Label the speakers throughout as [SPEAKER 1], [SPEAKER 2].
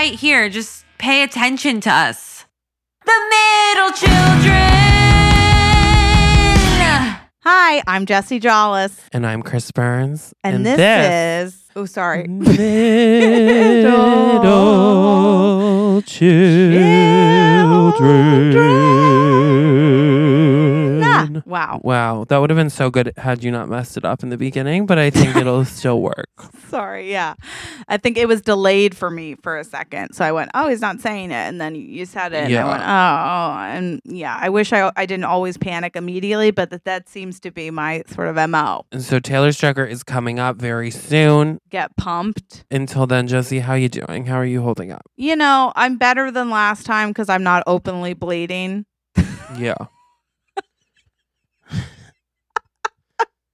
[SPEAKER 1] right here. Just pay attention to us. The middle children.
[SPEAKER 2] Hi, I'm Jesse Jollis,
[SPEAKER 3] And I'm Chris Burns.
[SPEAKER 2] and, this, is. Oh, sorry.
[SPEAKER 3] Little children.
[SPEAKER 2] Wow.
[SPEAKER 3] Wow, that would have been so good had you not messed it up in the beginning, but I think it'll still work.
[SPEAKER 2] Sorry. Yeah. I think it was delayed for me for a second. So I went, oh, he's not saying it. And then you said it. And
[SPEAKER 3] Yeah.
[SPEAKER 2] I went, oh, oh, oh. And yeah, I wish I, I didn't always panic immediately, but that, that seems to be my sort of MO.
[SPEAKER 3] And so Taylor Strecker is coming up very soon.
[SPEAKER 2] Get pumped.
[SPEAKER 3] Until then, Josie, how you doing? How are you holding up?
[SPEAKER 2] You know, I'm better than last time because I'm not openly bleeding.
[SPEAKER 3] Yeah.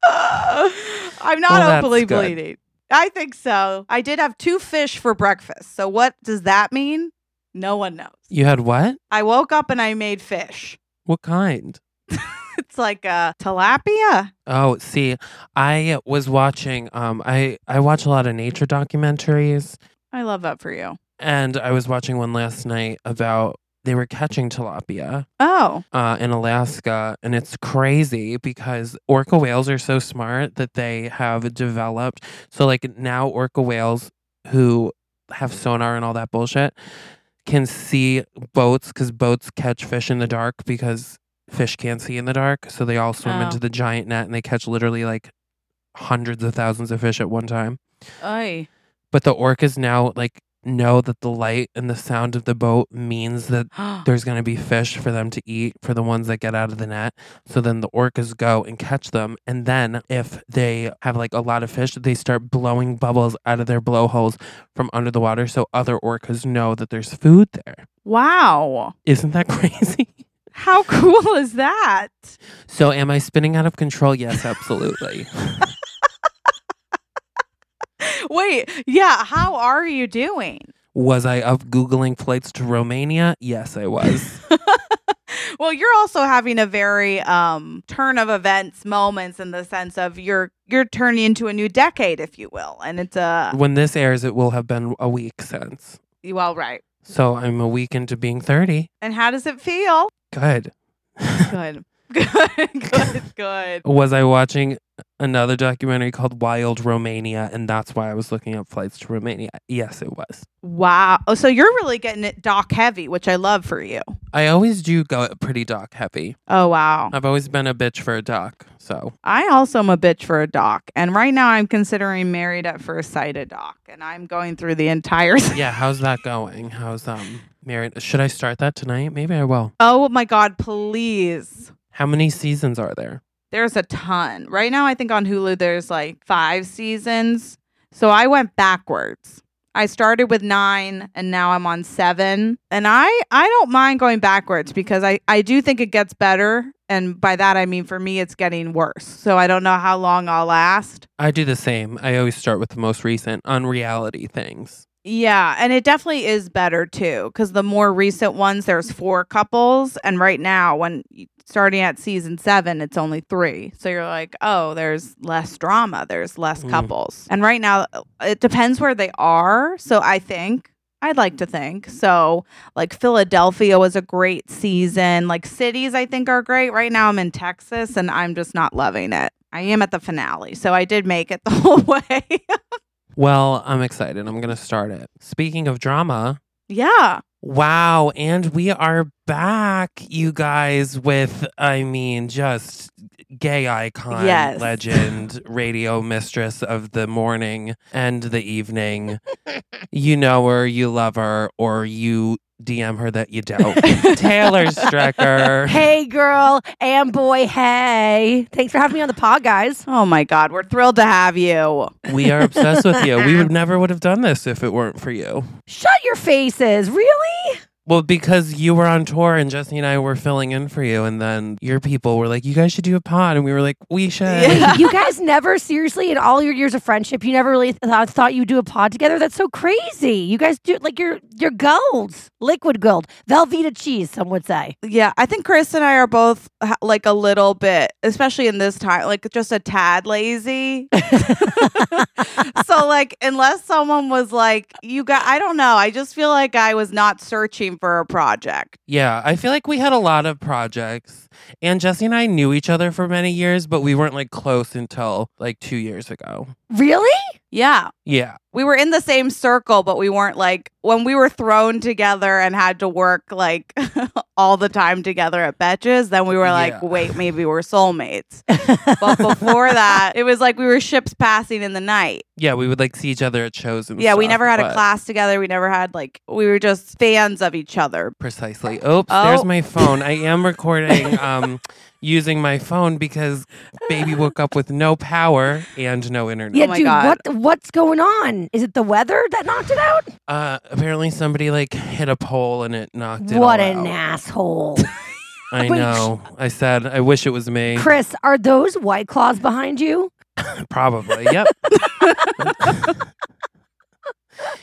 [SPEAKER 2] I'm not
[SPEAKER 3] Well,
[SPEAKER 2] openly bleeding. I think so. I did have two fish for breakfast. So what does that mean? No one knows.
[SPEAKER 3] You had what?
[SPEAKER 2] I woke up and I made fish.
[SPEAKER 3] What kind?
[SPEAKER 2] It's like a tilapia.
[SPEAKER 3] Oh, see, I was watching um I I watch a lot of nature documentaries
[SPEAKER 2] I love that for you.
[SPEAKER 3] and I was watching one last night about they were catching tilapia
[SPEAKER 2] Oh,
[SPEAKER 3] uh, in Alaska, and it's crazy because orca whales are so smart that they have developed. So, like now, orca whales who have sonar and all that bullshit can see boats because boats catch fish in the dark because fish can't see in the dark. So they all swim
[SPEAKER 2] Oh.
[SPEAKER 3] into the giant net and they catch literally like hundreds of thousands of fish at one time.
[SPEAKER 2] Oy.
[SPEAKER 3] But the orcas now like know that the light and the sound of the boat means that there's going to be fish for them to eat for the ones that get out of the net. So then the orcas go and catch them. And then if they have like a lot of fish, they start blowing bubbles out of their blowholes from under the water. So other orcas know that there's food there.
[SPEAKER 2] wow.
[SPEAKER 3] Isn't that crazy?
[SPEAKER 2] How cool is that?
[SPEAKER 3] So am I spinning out of control? Yes, absolutely.
[SPEAKER 2] Wait, yeah. How are you doing?
[SPEAKER 3] was I up Googling flights to Romania? Yes, I was.
[SPEAKER 2] Well, you're also having a very um turn of events moments in the sense of you're you're turning into a new decade, if you will. And it's a
[SPEAKER 3] when this airs, it will have been a week since.
[SPEAKER 2] well, right.
[SPEAKER 3] So I'm a week into being 30.
[SPEAKER 2] And how does it feel?
[SPEAKER 3] Good.
[SPEAKER 2] Good. Good, good, good.
[SPEAKER 3] was I watching another documentary called Wild Romania, and that's why I was looking up flights to Romania. Yes, it was.
[SPEAKER 2] Wow. Oh, so you're really getting it doc heavy, which I love for you.
[SPEAKER 3] I always do go pretty doc heavy.
[SPEAKER 2] Oh, wow.
[SPEAKER 3] I've always been a bitch for a doc. So
[SPEAKER 2] I also am a bitch for a doc. And right now I'm considering married at first sight a doc. And I'm going through the entire
[SPEAKER 3] yeah, how's that going? How's um married? Should I start that tonight? Maybe I will.
[SPEAKER 2] Oh my God, please.
[SPEAKER 3] How many seasons are there?
[SPEAKER 2] There's a ton. Right now, I think on Hulu, there's like five seasons. So I went backwards. I started with nine and now I'm on seven. And I, I don't mind going backwards because I, I do think it gets better. And by that, I mean for me, it's getting worse. So I don't know how long I'll last.
[SPEAKER 3] I do the same. I always start with the most recent unreality things.
[SPEAKER 2] Yeah, and it definitely is better too because the more recent ones, there's four couples, and right now, when starting at season seven, it's only three. So you're like, oh, there's less drama, there's less
[SPEAKER 3] Mm.
[SPEAKER 2] couples, and right now, it depends where they are. So I think. I'd like to think. So, like Philadelphia was a great season. Like cities, I think are great. Right now, I'm in Texas and I'm just not loving it. I am at the finale. So, I did make it the whole way.
[SPEAKER 3] Well, I'm excited. I'm going to start it. Speaking of drama,
[SPEAKER 2] yeah.
[SPEAKER 3] Wow. And we are back, you guys, with, I mean, just gay icon,
[SPEAKER 2] Yes.
[SPEAKER 3] legend, radio mistress of the morning and the evening. you know her, you love her, or you DM her that you don't. Taylor Strecker.
[SPEAKER 4] Hey, girl and boy. Hey, thanks for having me on the pod, guys.
[SPEAKER 2] Oh my God, we're thrilled to have you.
[SPEAKER 3] We are obsessed with you. We would never would have done this if it weren't for you.
[SPEAKER 4] Shut your faces. Really?
[SPEAKER 3] Well, because you were on tour and Jesse and I were filling in for you, and then your people were like, "You guys should do a pod," and we were like, "We should."
[SPEAKER 2] Yeah.
[SPEAKER 4] you guys never seriously in all your years of friendship, you never really thought, thought you'd do a pod together. That's so crazy. You guys do like you're You're gold, liquid gold, Velveeta cheese. Some would say.
[SPEAKER 2] Yeah, I think Chris and I are both like a little bit, especially in this time, like just a tad lazy. so like unless someone was like, you got I don't know, I just feel like I was not searching for a project.
[SPEAKER 3] Yeah, I feel like we had a lot of projects, and Jesse and I knew each other for many years, but we weren't like close until like two years ago.
[SPEAKER 4] Really?
[SPEAKER 2] Yeah.
[SPEAKER 3] Yeah,
[SPEAKER 2] We were in the same circle, but we weren't like when we were thrown together and had to work like all the time together at Betches, then we were like,
[SPEAKER 3] Yeah.
[SPEAKER 2] wait, maybe we're soulmates. But before that, it was like we were ships passing in the night.
[SPEAKER 3] yeah, we would like see each other at shows and
[SPEAKER 2] Yeah, we never had a class together. We never had like we were just fans of each other.
[SPEAKER 3] Precisely. Oops,
[SPEAKER 2] Oh.
[SPEAKER 3] there's my phone. I am recording um using my phone because baby woke up with no power and no internet.
[SPEAKER 4] Yeah,
[SPEAKER 2] Oh my
[SPEAKER 4] dude.
[SPEAKER 2] God.
[SPEAKER 4] What what's going on? Is it the weather that knocked it out?
[SPEAKER 3] Uh apparently somebody like hit a pole and it knocked it out.
[SPEAKER 4] What
[SPEAKER 3] all
[SPEAKER 4] an
[SPEAKER 3] out.
[SPEAKER 4] asshole,
[SPEAKER 3] I
[SPEAKER 4] Wait,
[SPEAKER 3] know. I said I wish it was me.
[SPEAKER 4] Chris. Are those white claws behind you?
[SPEAKER 3] Probably. Yep.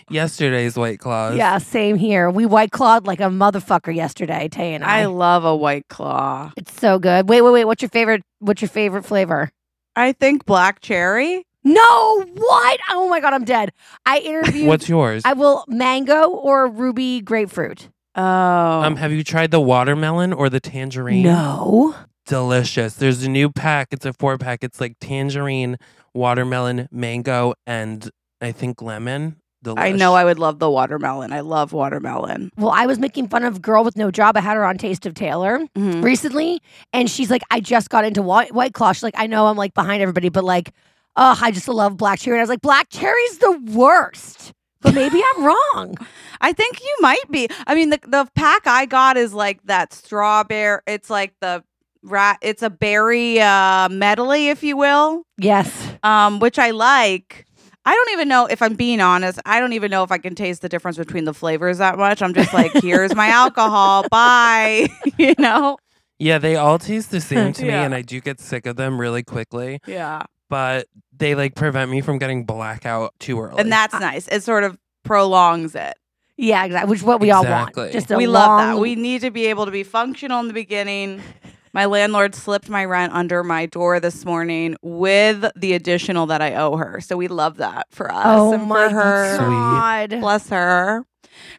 [SPEAKER 3] Yesterday's white claws.
[SPEAKER 4] Yeah, same here. We white clawed like a motherfucker yesterday, Tay and I.
[SPEAKER 2] I love a white claw.
[SPEAKER 4] it's so good. Wait, wait, wait. What's your favorite? What's your favorite flavor?
[SPEAKER 2] I think black cherry.
[SPEAKER 4] No, what? Oh my god, I'm dead. I interviewed.
[SPEAKER 3] What's yours?
[SPEAKER 4] I will mango or ruby grapefruit.
[SPEAKER 2] Oh,
[SPEAKER 3] um, have you tried the watermelon or the tangerine?
[SPEAKER 4] No.
[SPEAKER 3] delicious. There's a new pack. It's a four pack. It's like tangerine, watermelon, mango, and I think lemon. Delish.
[SPEAKER 2] I know I would love the watermelon. I love watermelon.
[SPEAKER 4] Well, I was making fun of girl with no job. I had her on Taste of Taylor
[SPEAKER 2] Mhm.
[SPEAKER 4] recently, and she's like, "I just got into white, white claw." She's like, "I know I'm like behind everybody, but like, oh, I just love black cherry." And I was like, "Black cherry's the worst." But maybe I'm wrong.
[SPEAKER 2] I think you might be. I mean, the the pack I got is like that strawberry. It's like the rat. It's a berry uh, medley, if you will,
[SPEAKER 4] Yes.
[SPEAKER 2] um, which I like. I don't even know if I'm being honest. I don't even know if I can taste the difference between the flavors that much. I'm just like, here's my alcohol. Bye. you know?
[SPEAKER 3] Yeah, they all taste the same to me,
[SPEAKER 2] Yeah.
[SPEAKER 3] and I do get sick of them really quickly.
[SPEAKER 2] Yeah.
[SPEAKER 3] But they like prevent me from getting blackout too early.
[SPEAKER 2] And that's nice. It sort of prolongs it.
[SPEAKER 4] Yeah, exactly. Which is what we all want. Just a
[SPEAKER 2] we
[SPEAKER 4] long,
[SPEAKER 2] love that. We need to be able to be functional in the beginning. My landlord slipped my rent under my door this morning with the additional that I owe her. So we love that for us
[SPEAKER 4] Oh
[SPEAKER 2] and
[SPEAKER 4] my
[SPEAKER 2] for her.
[SPEAKER 4] god.
[SPEAKER 2] Bless her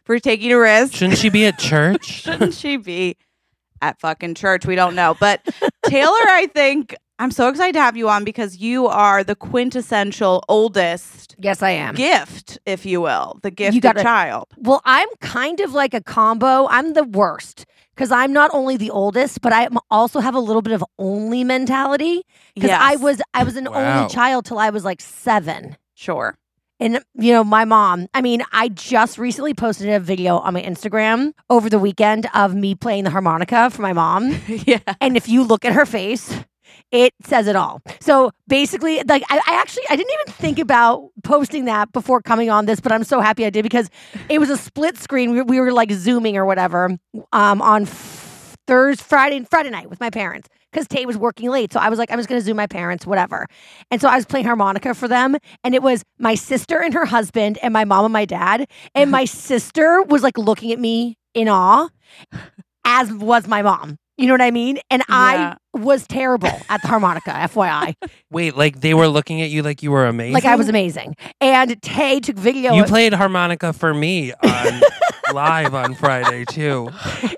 [SPEAKER 2] for taking a risk.
[SPEAKER 3] Shouldn't she be at church?
[SPEAKER 2] Shouldn't she be at fucking church? We don't know. But Taylor, I think I'm so excited to have you on because you are the quintessential oldest
[SPEAKER 4] Yes, I am.
[SPEAKER 2] gift, if you will, the gift
[SPEAKER 4] gotta-
[SPEAKER 2] child.
[SPEAKER 4] Well, I'm kind of like a combo. I'm the worst because I'm not only the oldest, but I also have a little bit of only mentality. Because I was I was an
[SPEAKER 3] Wow.
[SPEAKER 4] only child till I was like seven.
[SPEAKER 2] sure.
[SPEAKER 4] And you know, my mom, I mean, I just recently posted a video on my Instagram over the weekend of me playing the harmonica for my mom.
[SPEAKER 2] yeah.
[SPEAKER 4] and if you look at her face, it says it all. So basically, like I, I actually I didn't even think about posting that before coming on this, but I'm so happy I did because it was a split screen. We, we were like zooming or whatever um, on f- Thursday, Friday, and Friday night with my parents because Tay was working late. So I was like, I'm just gonna zoom my parents, whatever. And so I was playing harmonica for them, and it was my sister and her husband, and my mom and my dad. And my sister was like looking at me in awe, as was my mom. You know what I mean? And
[SPEAKER 2] Yeah.
[SPEAKER 4] I was terrible at the harmonica, FYI.
[SPEAKER 3] Wait, like they were looking at you like you were amazing.
[SPEAKER 4] Like I was amazing. And Tay took video,
[SPEAKER 3] You played harmonica for me on live on Friday too.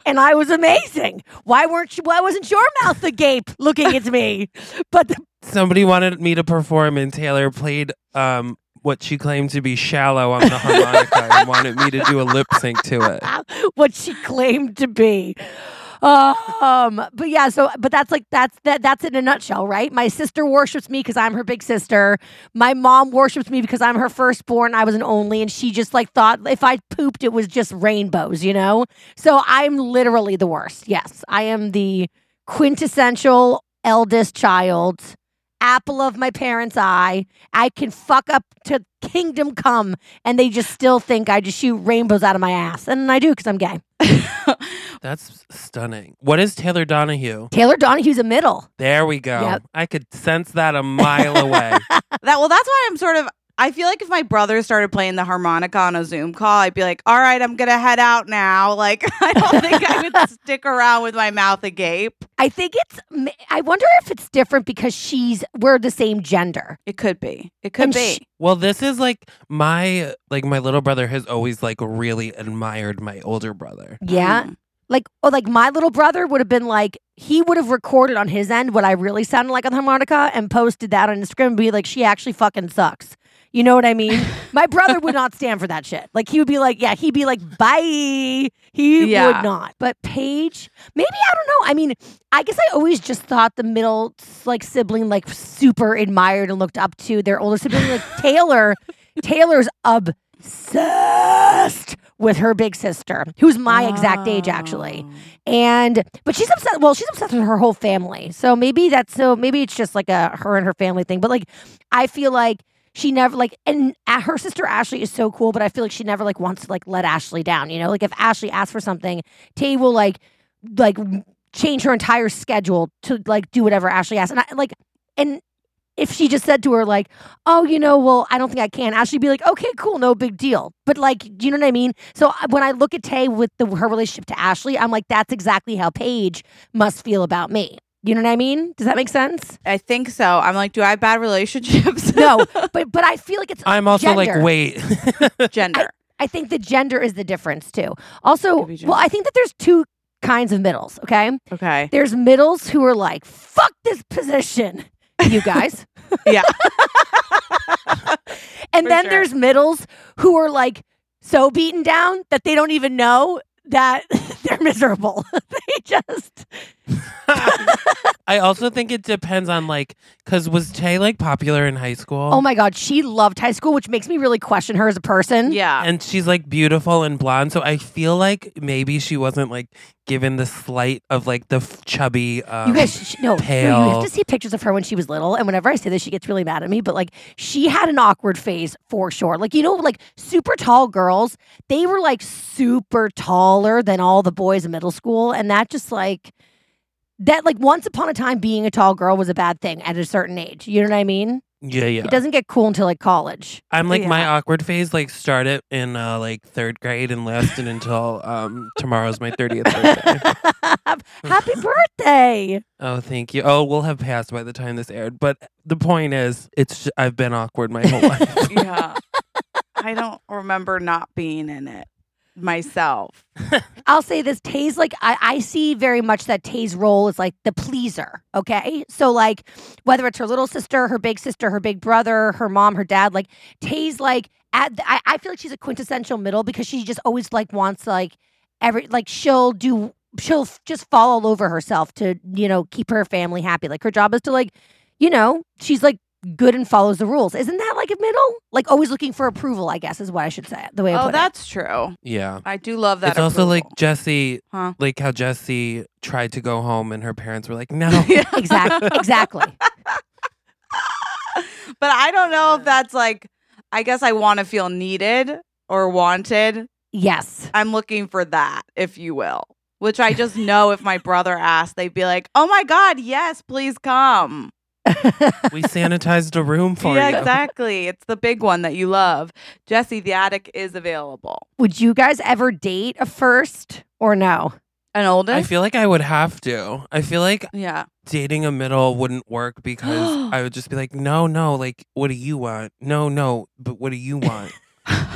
[SPEAKER 4] and I was amazing. Why weren't you? Why wasn't your mouth agape looking at me? But the,
[SPEAKER 3] Somebody wanted me to perform, and Taylor played um what she claimed to be shallow on the harmonica and wanted me to do a lip sync to it.
[SPEAKER 4] what she claimed to be. Um, but yeah, so but that's like that's that that's in a nutshell, right? My sister worships me because I'm her big sister. My mom worships me because I'm her firstborn. I was an only, and she just like thought if I pooped, it was just rainbows, you know. So I'm literally the worst. Yes, I am the quintessential eldest child. Apple of my parents' eye. I can fuck up to kingdom come, and they just still think I just shoot rainbows out of my ass, and I do because I'm gay.
[SPEAKER 3] That's stunning. What is Taylor Donahue?
[SPEAKER 4] Taylor Donahue's a middle.
[SPEAKER 3] There we go.
[SPEAKER 4] Yep.
[SPEAKER 3] I could sense that a mile away.
[SPEAKER 2] That well, that's why I'm sort of I feel like if my brother started playing the harmonica on a Zoom call, I'd be like, all right, I'm going to head out now. Like, I don't think I would stick around with my mouth agape.
[SPEAKER 4] I think it's. I wonder if it's different because she's we're the same gender.
[SPEAKER 2] It could be. It could
[SPEAKER 4] And
[SPEAKER 2] be.
[SPEAKER 4] she-
[SPEAKER 3] Well, this is like my like my little brother has always like really admired my older brother.
[SPEAKER 4] Yeah.
[SPEAKER 2] Mm.
[SPEAKER 4] Like, or like my little brother would have been like, he would have recorded on his end what I really sounded like on the harmonica and posted that on Instagram and be like, she actually fucking sucks. You know what I mean? my brother would not stand for that shit. Like, he would be like, yeah, he'd be like, bye. He
[SPEAKER 2] Yeah.
[SPEAKER 4] would not. But Paige, maybe, I don't know. I mean, I guess I always just thought the middle, like, sibling, like, super admired and looked up to their older sibling. Like, Taylor, Taylor's obsessed with her big sister, who's my exact age, actually.
[SPEAKER 2] Oh.
[SPEAKER 4] And but she's obsessed. Well, she's obsessed with her whole family. So maybe that's so. Maybe it's just like a her and her family thing. But like, I feel like she never like, and uh, her sister Ashley is so cool. But I feel like she never like wants to like let Ashley down. You know, like if Ashley asks for something, Tay will like like change her entire schedule to like do whatever Ashley asks. And I like and. If she just said to her like, "Oh, you know, well, I don't think I can," Ashley'd be like, "Okay, cool, no big deal." But like, do you know what I mean? So when I look at Tay with the, her relationship to Ashley, I'm like, that's exactly how Paige must feel about me. You know what I mean? Does that make sense?
[SPEAKER 2] I think so. I'm like, do I have bad relationships?
[SPEAKER 4] No, but but I feel like it's
[SPEAKER 3] I'm also like,
[SPEAKER 4] gender.
[SPEAKER 3] wait.
[SPEAKER 2] Gender.
[SPEAKER 4] I think the gender is the difference too. Also, well, I think that there's two kinds of middles. Okay,
[SPEAKER 2] Okay.
[SPEAKER 4] there's middles who are like, "Fuck this position," you guys.
[SPEAKER 2] Yeah.
[SPEAKER 4] and
[SPEAKER 2] For
[SPEAKER 4] then
[SPEAKER 2] sure.
[SPEAKER 4] there's middles who are like so beaten down that they don't even know that they're miserable. they just
[SPEAKER 3] I also think it depends on like, cause was Tay like popular in high school?
[SPEAKER 4] Oh my god, she loved high school, which makes me really question her as a person.
[SPEAKER 2] Yeah.
[SPEAKER 3] and she's like beautiful and blonde, so I feel like maybe she wasn't like given the slight of like the f- chubby. Um,
[SPEAKER 4] You guys, sh- no, no, you have to see pictures of her when she was little. And whenever I say this, she gets really mad at me. But like, she had an awkward phase for sure. Like, you know, like super tall girls, they were like super taller than all the boys in middle school. And that just like, that like once upon a time being a tall girl was a bad thing at a certain age. You know what I mean?
[SPEAKER 3] yeah, yeah.
[SPEAKER 4] It doesn't get cool until like college.
[SPEAKER 3] I'm like my awkward phase like started in uh, like third grade and lasted until um tomorrow's my 30th birthday.
[SPEAKER 4] Happy birthday.
[SPEAKER 3] Oh, thank you. Oh, we'll have passed by the time this aired, but the point is, it's I've been awkward my whole life.
[SPEAKER 2] yeah. I don't remember not being in it myself.
[SPEAKER 4] I'll say this Tay's like I, I see very much that Tay's role is like the pleaser. Okay. So like whether it's her little sister, her big sister, her big brother, her mom, her dad, like Tay's like at the, I, I feel like she's a quintessential middle because she just always like wants like every like she'll do she'll f- just fall all over herself to, you know, keep her family happy. Like her job is to like, you know, she's like good and follows the rules. Isn't that like a middle? Like always looking for approval, I guess is what I should say. The way I
[SPEAKER 2] Oh,
[SPEAKER 4] put it.
[SPEAKER 2] that's true.
[SPEAKER 3] yeah.
[SPEAKER 2] I do love that.
[SPEAKER 3] it's also like. Jesse,
[SPEAKER 2] Huh?
[SPEAKER 3] like how Jesse tried to go home and her parents were like, no.
[SPEAKER 2] Yeah.
[SPEAKER 4] Exactly. exactly.
[SPEAKER 2] but I don't know if that's like I guess I want to feel needed or wanted.
[SPEAKER 4] Yes.
[SPEAKER 2] I'm looking for that, if you will. Which I just know if my brother asked, they'd be like, "Oh my god, yes, please come."
[SPEAKER 3] we sanitized a room for
[SPEAKER 2] yeah,
[SPEAKER 3] you.
[SPEAKER 2] Yeah, exactly. It's the big one that you love. Jesse, the attic is available.
[SPEAKER 4] Would you guys ever date a first or no?
[SPEAKER 2] An oldest?
[SPEAKER 3] I feel like I would have to. I feel like
[SPEAKER 2] yeah.
[SPEAKER 3] dating a middle wouldn't work because I would just be like, no, no, like, what do you want? No, no, but what do you want?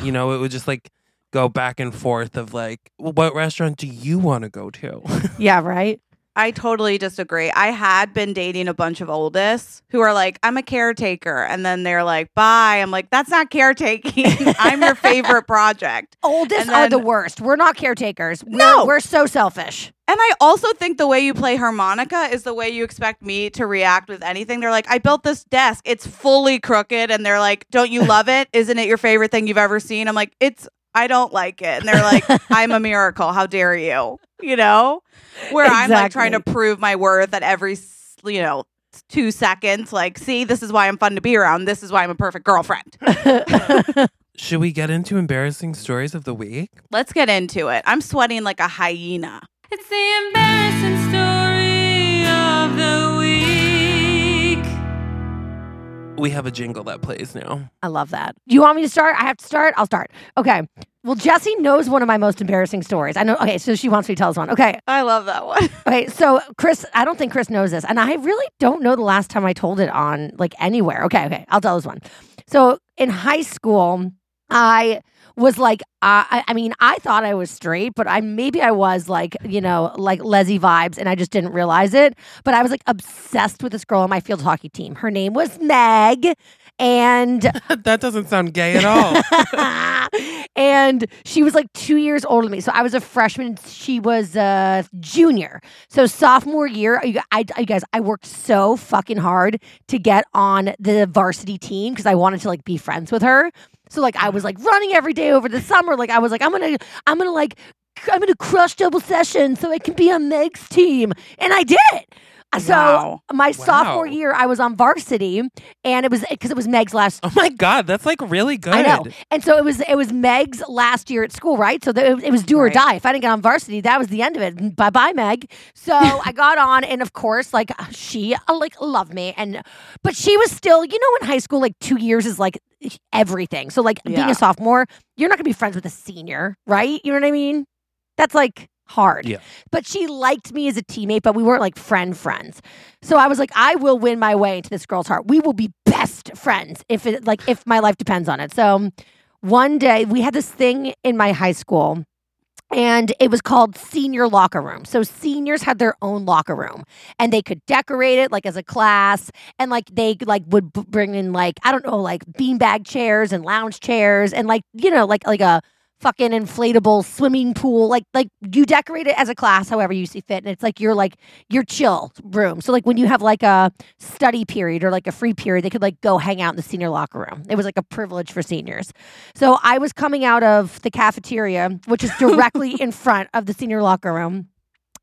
[SPEAKER 3] you know, it would just like go back and forth of like, what restaurant do you want to go to?
[SPEAKER 4] Yeah, right.
[SPEAKER 2] I totally disagree. I had been dating a bunch of oldest who are like, I'm a caretaker. And then they're like, bye. I'm like, that's not caretaking. I'm your favorite project.
[SPEAKER 4] Oldest
[SPEAKER 2] And
[SPEAKER 4] are the worst. We're not caretakers. We're,
[SPEAKER 2] No.
[SPEAKER 4] we're so selfish.
[SPEAKER 2] And I also think the way you play harmonica is the way you expect me to react with anything. They're like, I built this desk. It's fully crooked. And they're like, Don't you love it? Isn't it your favorite thing you've ever seen? I'm like, It's, I don't like it. And they're like, I'm a miracle. How dare you? You know? Where I'm like trying to prove my worth at every, you know, two seconds. Like, see, this is why I'm fun to be around. This is why I'm a perfect girlfriend.
[SPEAKER 3] Should we get into embarrassing stories of the week?
[SPEAKER 2] Let's get into it. I'm sweating like a hyena.
[SPEAKER 1] It's the embarrassing story of the week.
[SPEAKER 3] We have a jingle that plays now.
[SPEAKER 4] I love that. You want me to start? I have to start? I'll start. Okay. Well, Jesse knows one of my most embarrassing stories. I know. Okay, so she wants me to tell us one. Okay.
[SPEAKER 2] I love that one.
[SPEAKER 4] Okay, so Chris, I don't think Chris knows this, and I really don't know the last time I told it on like anywhere. Okay, okay, I'll tell this one. So in high school, I was like, uh, I, I mean, I thought I was straight, but I maybe I was like, you know, like Leslie vibes, and I just didn't realize it. But I was like obsessed with this girl on my field hockey team. Her name was Meg, and
[SPEAKER 3] that doesn't sound gay at all.
[SPEAKER 4] and she was like two years older than me. So I was a freshman. She was a junior. So sophomore year, you, I, you guys, I worked so fucking hard to get on the varsity team because I wanted to like be friends with her. So like I was like running every day over the summer. Like I was like I'm gonna I'm gonna like I'm gonna crush double session so I can be on Meg's team, and I did. So
[SPEAKER 2] Wow.
[SPEAKER 4] my sophomore
[SPEAKER 3] Wow.
[SPEAKER 4] year, I was on varsity, and it was because it was Meg's last
[SPEAKER 3] oh my god, that's like really good.
[SPEAKER 4] I know. And so it was it was Meg's last year at school, right? So the, it was do or
[SPEAKER 2] Right.
[SPEAKER 4] die. If I didn't get on varsity, that was the end of it. Bye bye, Meg. So I got on, and of course, like she uh, like loved me, and but she was still, you know, in high school, like two years is like everything. So like being a sophomore, you're not gonna be friends with a senior, right? You know what I mean? That's like hard.
[SPEAKER 3] Yeah.
[SPEAKER 4] But she liked me as a teammate, but we weren't like friend friends. So I was like, I will win my way into this girl's heart. We will be best friends if it like if my life depends on it. So one day we had this thing in my high school and it was called senior locker room. So seniors had their own locker room and they could decorate it like as a class and like they like would bring in like I don't know like beanbag chairs and lounge chairs and like you know like like a fucking inflatable swimming pool like like you decorate it as a class however you see fit and it's like your like your chill room. So like when you have like a study period or like a free period they could like go hang out in the senior locker room. It was like a privilege for seniors. So i was coming out of the cafeteria which is directly in front of the senior locker room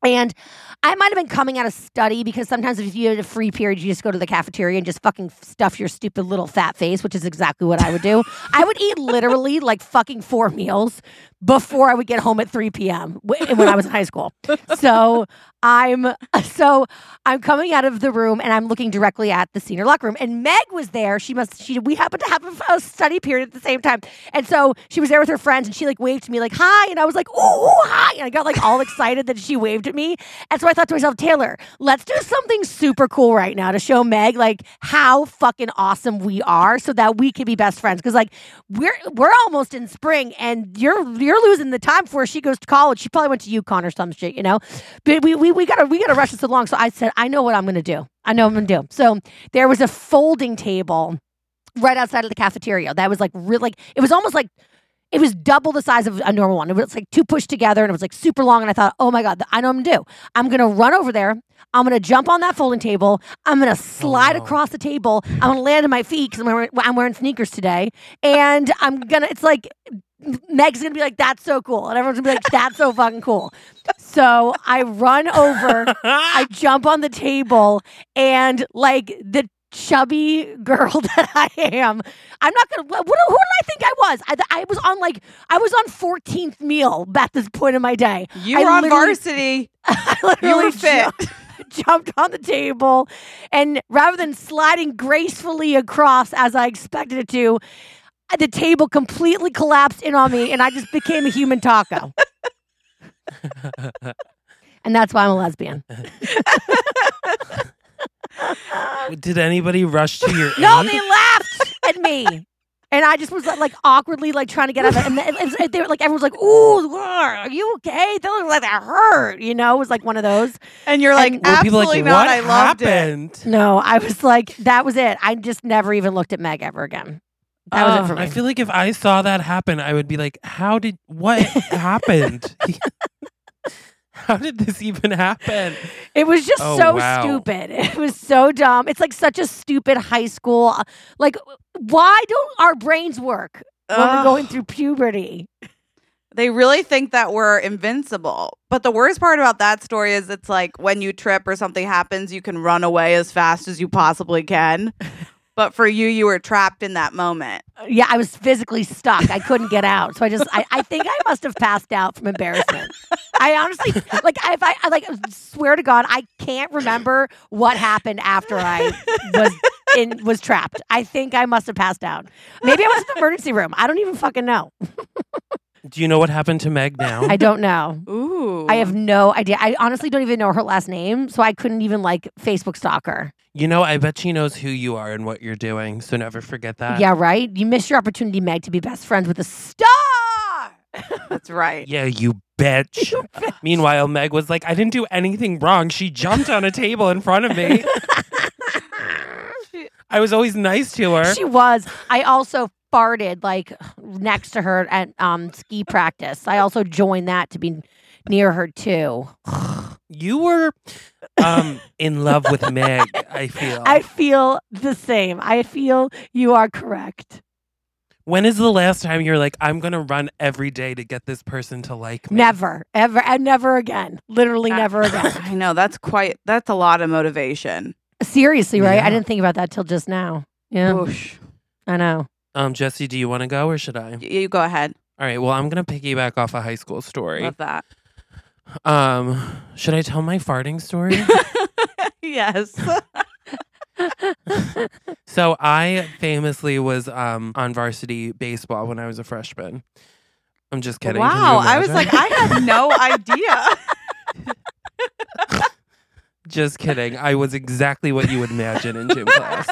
[SPEAKER 4] and I might have been coming out of study because sometimes if you had a free period, you just go to the cafeteria and just fucking stuff your stupid little fat face, which is exactly what I would do. I would eat literally like fucking four meals before I would get home at 3 p.m. when I was in high school. So I'm so I'm coming out of the room and I'm looking directly at the senior locker room. And Meg was there. She must she we happened to have a, study period at the same time. And so she was there with her friends and she like waved to me like hi. And I was like, ooh, ooh, hi. And I got like all excited that she waved at me. And so I thought to myself, Taylor, let's do something super cool right now to show Meg like how fucking awesome we are so that we can be best friends. Cause like we're we're almost in spring and you're you're losing the time before she goes to college. She probably went to UConn or some shit, you know. But we we, we gotta we gotta rush this along. So I said, I know what I'm gonna do. I know what I'm gonna do. So there was a folding table right outside of the cafeteria that was like really like it was almost like it was double the size of a normal one. It was like two pushed together and it was like super long. And I thought, oh my God, I know what I'm gonna do. I'm gonna run over there. I'm gonna jump on that folding table. I'm gonna slide oh,
[SPEAKER 3] no.
[SPEAKER 4] across the table. I'm gonna land on my feet because I'm wearing, I'm wearing sneakers today. And I'm gonna, it's like, Meg's gonna be like, that's so cool. And everyone's gonna be like, that's so fucking cool. So I run over, I jump on the table, and like the chubby girl that I am, I'm not gonna. What, who did I think I was? I, I was on like I was on 14th meal at this point in my day.
[SPEAKER 2] You
[SPEAKER 4] I
[SPEAKER 2] were on varsity.
[SPEAKER 4] I
[SPEAKER 2] You were fit.
[SPEAKER 4] ju- jumped on the table, and rather than sliding gracefully across as I expected it to, the table completely collapsed in on me, and I just became a human taco. and that's why I'm a lesbian.
[SPEAKER 3] Did anybody rush to your
[SPEAKER 4] No,
[SPEAKER 3] aid?
[SPEAKER 4] they laughed at me. And I just was like, like awkwardly like trying to get out of it. And then- it was- they were like, everyone's like, "Ooh, are you okay?" They look like that hurt. You know, it was like one of those.
[SPEAKER 2] And you're like,
[SPEAKER 4] And-
[SPEAKER 3] Were people
[SPEAKER 2] absolutely
[SPEAKER 3] like,
[SPEAKER 2] not.
[SPEAKER 3] what
[SPEAKER 2] I loved it.
[SPEAKER 3] happened?
[SPEAKER 4] No, I was like, that was it. I just never even looked at Meg ever again. That was
[SPEAKER 2] Oh,
[SPEAKER 4] it for me.
[SPEAKER 3] I feel like if I saw that happen, I would be like, "How did what happened? How did this even happen?"
[SPEAKER 4] It was just
[SPEAKER 3] Oh,
[SPEAKER 4] so
[SPEAKER 3] wow.
[SPEAKER 4] stupid. It was so dumb. It's like such a stupid high school. uh, Like, why don't our brains work when we're going through puberty?
[SPEAKER 2] They really think that we're invincible. But the worst part about that story is it's like when you trip or something happens, you can run away as fast as you possibly can. But for you, you were trapped in that moment.
[SPEAKER 4] Yeah, I was physically stuck. I couldn't get out. So I just, I, I think I must have passed out from embarrassment. I honestly, like, if I, I like, swear to God, I can't remember what happened after I was in, was trapped. I think I must have passed out. Maybe I was in the emergency room. I don't even fucking know.
[SPEAKER 3] Do you know what happened to Meg now?
[SPEAKER 4] I don't know.
[SPEAKER 2] Ooh.
[SPEAKER 4] I have no idea. I honestly don't even know her last name, so I couldn't even like Facebook stalk her.
[SPEAKER 3] you know, I bet she knows who you are and what you're doing. So never forget that.
[SPEAKER 4] yeah, right. You missed your opportunity, Meg, to be best friends with a star.
[SPEAKER 2] That's right.
[SPEAKER 3] Yeah, you bitch. Meanwhile, Meg was like, I didn't do anything wrong. She jumped on a table in front of me. I was always nice to her.
[SPEAKER 4] She was. I also farted like next to her at um ski practice. I also joined that to be near her too.
[SPEAKER 3] You were um in love with Meg, I feel.
[SPEAKER 4] I feel the same. I feel you are correct.
[SPEAKER 3] when is the last time you're like, I'm gonna run every day to get this person to like me?
[SPEAKER 4] Never, ever, and never again. Literally,
[SPEAKER 2] Uh,
[SPEAKER 4] never again.
[SPEAKER 2] I know that's quite. That's a lot of motivation.
[SPEAKER 4] Seriously, right?
[SPEAKER 3] Yeah.
[SPEAKER 4] I didn't think about that till just now. Yeah,
[SPEAKER 2] Whoosh.
[SPEAKER 4] I know.
[SPEAKER 3] Um, Jesse, do you wanna go or should I?
[SPEAKER 2] Y- You go ahead.
[SPEAKER 3] All right, well, I'm gonna piggyback off a high school story.
[SPEAKER 2] Love that.
[SPEAKER 3] Um, should I tell my farting story?
[SPEAKER 2] yes.
[SPEAKER 3] so I famously was um on varsity baseball when I was a freshman. I'm just kidding.
[SPEAKER 2] Wow. I was like, I had no idea.
[SPEAKER 3] just kidding. I was exactly what you would imagine in gym class.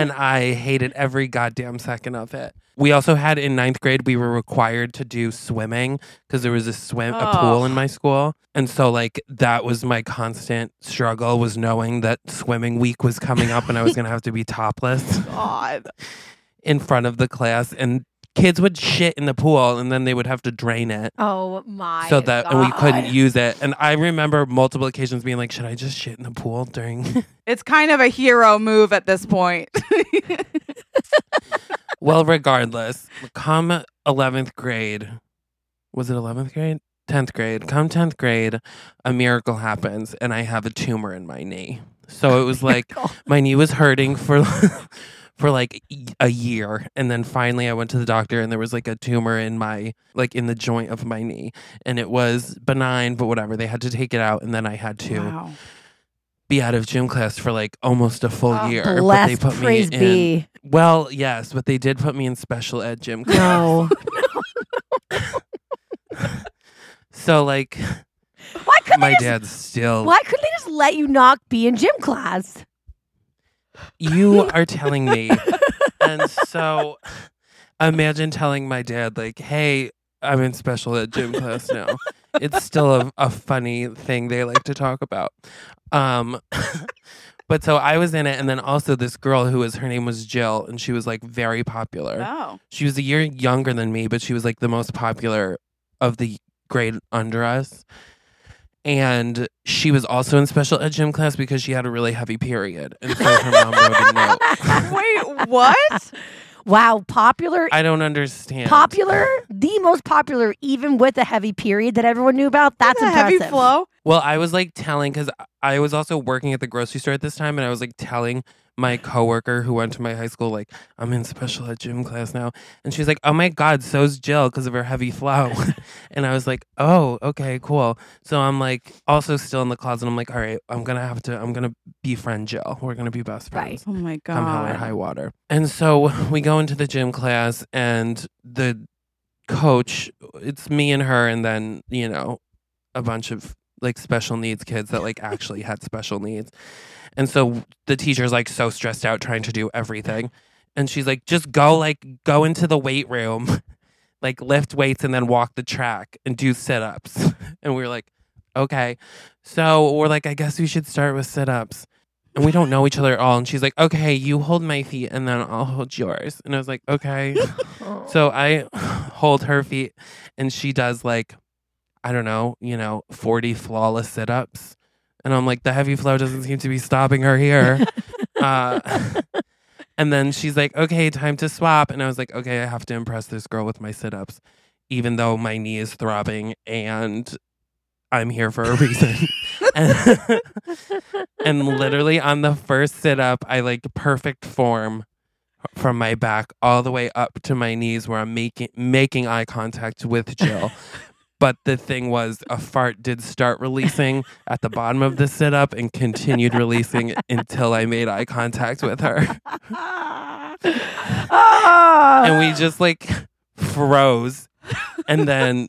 [SPEAKER 3] And I hated every goddamn second of it. We also had in ninth grade, we were required to do swimming because there was a swim, a pool in my school. And so like that was my constant struggle was knowing that swimming week was coming up and I was going to have to be topless
[SPEAKER 2] God.
[SPEAKER 3] in front of the class. And kids would shit in the pool and then they would have to drain it.
[SPEAKER 4] Oh my!
[SPEAKER 3] so that and we couldn't use it. And I remember multiple occasions being like, "Should I just shit in the pool during?"
[SPEAKER 2] It's kind of a hero move at this point.
[SPEAKER 3] well, regardless, come eleventh grade, was it eleventh grade? Tenth grade. Come tenth grade, a miracle happens, and I have a tumor in my knee. So it was like my knee was hurting for. For like a year, and then finally I went to the doctor, and there was like a tumor in my like in the joint of my knee, and it was benign, but whatever. They had to take it out, and then I had to
[SPEAKER 2] Wow.
[SPEAKER 3] be out of gym class for like almost a full
[SPEAKER 2] Oh,
[SPEAKER 3] year. but they put me in.
[SPEAKER 4] be.
[SPEAKER 3] Well, yes, but they did put me in special ed gym class.
[SPEAKER 4] No.
[SPEAKER 3] So like
[SPEAKER 4] Why couldn't
[SPEAKER 3] my
[SPEAKER 4] just,
[SPEAKER 3] dad's still
[SPEAKER 4] Why couldn't they just let you not be in gym class?
[SPEAKER 3] You are telling me. and so imagine telling my dad like, "Hey, I'm in special ed gym class now." it's still a, a funny thing they like to talk about. Um But so I was in it, and then also this girl who was her name was Jill, and she was like very popular.
[SPEAKER 2] Oh.
[SPEAKER 3] She was a year younger than me, but she was like the most popular of the grade under us. And she was also in special ed gym class because she had a really heavy period. And so her mom wrote a note.
[SPEAKER 2] Wait, what?
[SPEAKER 4] Wow, popular.
[SPEAKER 3] I don't understand.
[SPEAKER 4] popular, the most popular, even with a heavy period that everyone knew about. That's
[SPEAKER 2] a
[SPEAKER 4] impressive.
[SPEAKER 2] heavy flow.
[SPEAKER 3] Well, I was like telling because I was also working at the grocery store at this time, and I was like telling my coworker who went to my high school, like, I'm in special ed gym class now. And she's like, Oh my God, so's Jill because of her heavy flow. and I was like, Oh, okay, cool. So I'm like also still in the closet. I'm like, All right, I'm gonna have to, I'm gonna befriend Jill. We're gonna be best friends.
[SPEAKER 2] Oh my god.
[SPEAKER 3] come hell or high water. And so we go into the gym class, and the coach, it's me and her, and then, you know, a bunch of like special needs kids that like actually had special needs. And so the teacher's like so stressed out trying to do everything. And she's like, just go, like, go into the weight room, like, lift weights and then walk the track and do sit ups. And we were like, okay. So we're like, I guess we should start with sit ups and we don't know each other at all. And she's like, okay, you hold my feet and then I'll hold yours. And I was like, okay. so I hold her feet and she does like, I don't know, you know, 40 flawless sit ups. And I'm like, the heavy flow doesn't seem to be stopping her here. uh, and then she's like, okay, time to swap. And I was like, okay, I have to impress this girl with my sit ups, even though my knee is throbbing and I'm here for a reason. and, and literally on the first sit up, I like perfect form from my back all the way up to my knees where I'm making making eye contact with Jill. But the thing was, a fart did start releasing at the bottom of the sit up and continued releasing until I made eye contact with her.
[SPEAKER 4] Ah.
[SPEAKER 3] And we just like froze. And then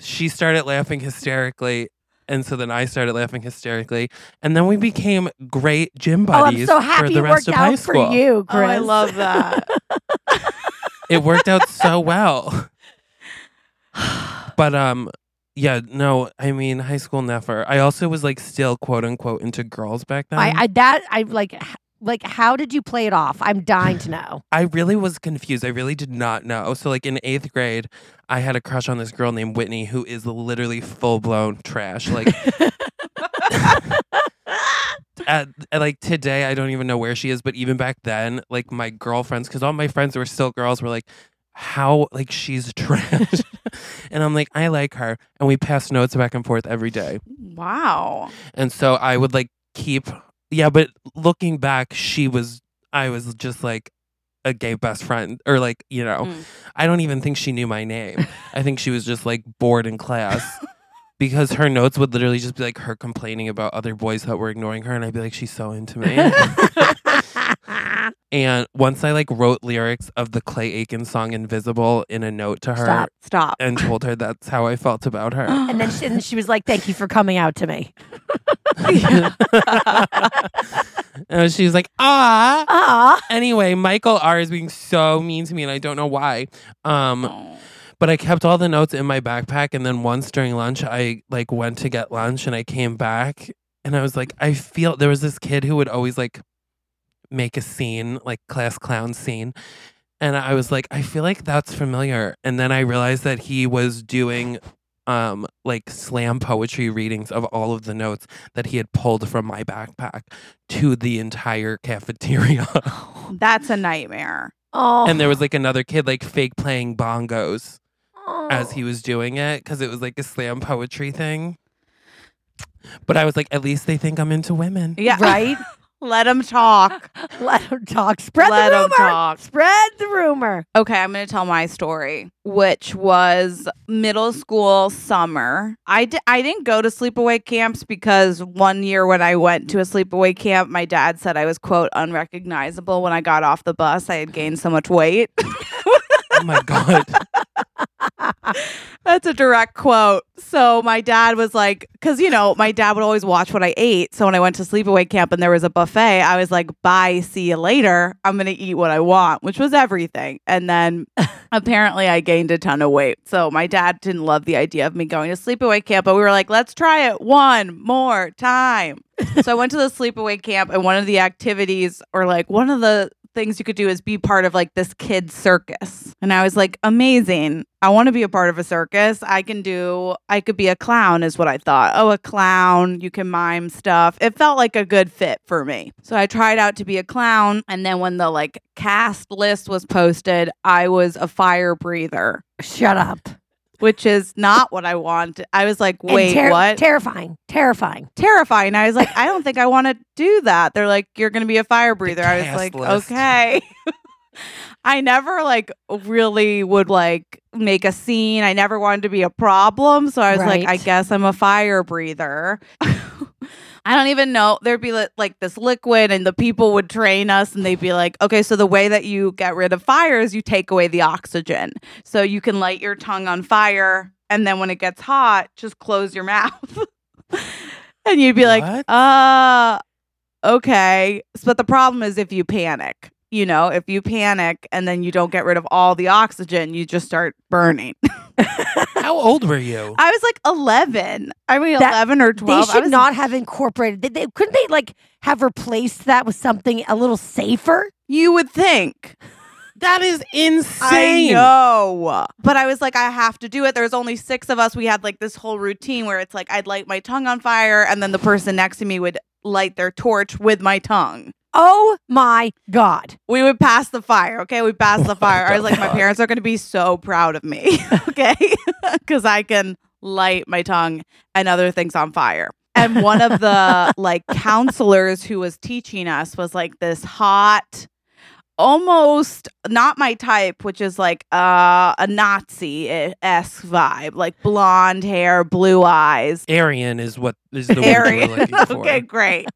[SPEAKER 3] she started laughing hysterically. And so then I started laughing hysterically. And then we became great gym
[SPEAKER 4] Oh, I'm
[SPEAKER 3] buddies
[SPEAKER 4] so
[SPEAKER 3] for the rest of high
[SPEAKER 4] out for
[SPEAKER 3] school.
[SPEAKER 4] you,
[SPEAKER 2] Oh, I love that.
[SPEAKER 3] It worked out so well. But um yeah, no, I mean high school never. I also was like still quote unquote into girls back then.
[SPEAKER 4] I, I that I like h- like how did you play it off? I'm dying to know.
[SPEAKER 3] I really was confused. I really did not know. So, like in eighth grade, I had a crush on this girl named Whitney, who is literally full blown trash. Like, at, at, like today, I don't even know where she is. But even back then, like my girlfriends, because all my friends were still girls, were like, "How like she's trash," and I'm like, "I like her," and we pass notes back and forth every day.
[SPEAKER 2] wow.
[SPEAKER 3] And so I would like keep, yeah, but looking back, she was, I was just like a gay best friend, or like, you know,
[SPEAKER 2] Mm.
[SPEAKER 3] I don't even think she knew my name. I think she was just like bored in class because her notes would literally just be like her complaining about other boys that were ignoring her. And I'd be like, she's so into me. And once I like wrote lyrics of the Clay Aiken song Invisible in a note to her
[SPEAKER 4] Stop.
[SPEAKER 2] Stop.
[SPEAKER 3] and told her that's how I felt about her.
[SPEAKER 4] and then she, and she was like, "Thank you for coming out to me."
[SPEAKER 3] and she was like, ah.
[SPEAKER 4] Ah,
[SPEAKER 3] Anyway, Michael R is being so mean to me, and I don't know why. Um,
[SPEAKER 2] Oh.
[SPEAKER 3] but I kept all the notes in my backpack, and then once during lunch, I like went to get lunch, and I came back, and I was like, I feel there was this kid who would always like make a scene, like class clown scene. And I was like, I feel like that's familiar. And then I realized that he was doing um like slam poetry readings of all of the notes that he had pulled from my backpack to the entire cafeteria.
[SPEAKER 2] That's a nightmare.
[SPEAKER 4] oh,
[SPEAKER 3] and there was like another kid like fake playing bongos as
[SPEAKER 4] Oh.
[SPEAKER 3] he was doing it because it was like a slam poetry thing. But I was like, at least they think I'm into women.
[SPEAKER 2] Yeah.
[SPEAKER 4] right.
[SPEAKER 2] Let them talk.
[SPEAKER 4] Let them talk. Spread
[SPEAKER 2] Let
[SPEAKER 4] the rumor.
[SPEAKER 2] talk.
[SPEAKER 4] Spread the rumor.
[SPEAKER 2] Okay, I'm going to tell my story, which was middle school summer. I didn't go to sleepaway camps because one year when I went to a sleepaway camp, my dad said I was quote unrecognizable when I got off the bus. I had gained so much weight.
[SPEAKER 3] Oh my god.
[SPEAKER 2] That's a direct quote. So my dad was like, because you know, my dad would always watch what I ate. So when I went to sleepaway camp and there was a buffet, I was like, bye, see you later. I'm gonna eat what I want, which was everything. And then apparently I gained a ton of weight. So my dad didn't love the idea of me going to sleepaway camp, but we were like, let's try it one more time. so I went to the sleepaway camp and one of the activities or like one of the things you could do is be part of like this kid circus. And I was like, amazing. I want to be a part of a circus. I can do, I could be a clown, is what I thought. Oh, a clown. You can mime stuff. It felt like a good fit for me. So I tried out to be a clown. And then when the like cast list was posted, I was a fire breather,
[SPEAKER 4] Shut up.
[SPEAKER 2] Which is not what I want. I was like, wait,
[SPEAKER 4] ter-
[SPEAKER 2] what?
[SPEAKER 4] Terrifying. Terrifying.
[SPEAKER 2] terrifying. I was like, I don't think I want to do that. They're like, you're going to be a fire breather. I was like,
[SPEAKER 3] list.
[SPEAKER 2] okay. I never like really would like make a scene. I never wanted to be a problem. So I was like, I guess I'm a fire breather. I don't even know. There'd be li- like this liquid, and the people would train us, and they'd be like, okay, so the way that you get rid of fire is you take away the oxygen. So you can light your tongue on fire, and then when it gets hot, just close your mouth. and you'd be like, uh, okay. But the problem is if you panic, you know, if you panic and then you don't get rid of all the oxygen, you just start burning.
[SPEAKER 3] How old were you?
[SPEAKER 2] I was like 11. I mean,
[SPEAKER 4] That-
[SPEAKER 2] 11 or
[SPEAKER 4] They
[SPEAKER 2] 12. I
[SPEAKER 4] should
[SPEAKER 2] was
[SPEAKER 4] not have incorporated. They, they, couldn't they like have replaced that with something a little safer?
[SPEAKER 2] You would think.
[SPEAKER 3] That is insane.
[SPEAKER 2] I know. But I was like, I have to do it. There was only six of us. We had like this whole routine where it's like I'd light my tongue on fire and then the person next to me would light their torch with my tongue.
[SPEAKER 4] Oh my god!
[SPEAKER 2] We would pass the fire. Okay. We passed the
[SPEAKER 3] oh
[SPEAKER 2] fire. I was like, my parents are going to be so proud of me. okay. Because I can light my tongue and other things on fire. And one of the like counselors who was teaching us was like this hot, almost not my type, which is like uh, a Nazi esque vibe, like blonde hair, blue eyes.
[SPEAKER 3] Aryan is what is the word
[SPEAKER 2] Aryan.
[SPEAKER 3] were looking for.
[SPEAKER 2] okay, great.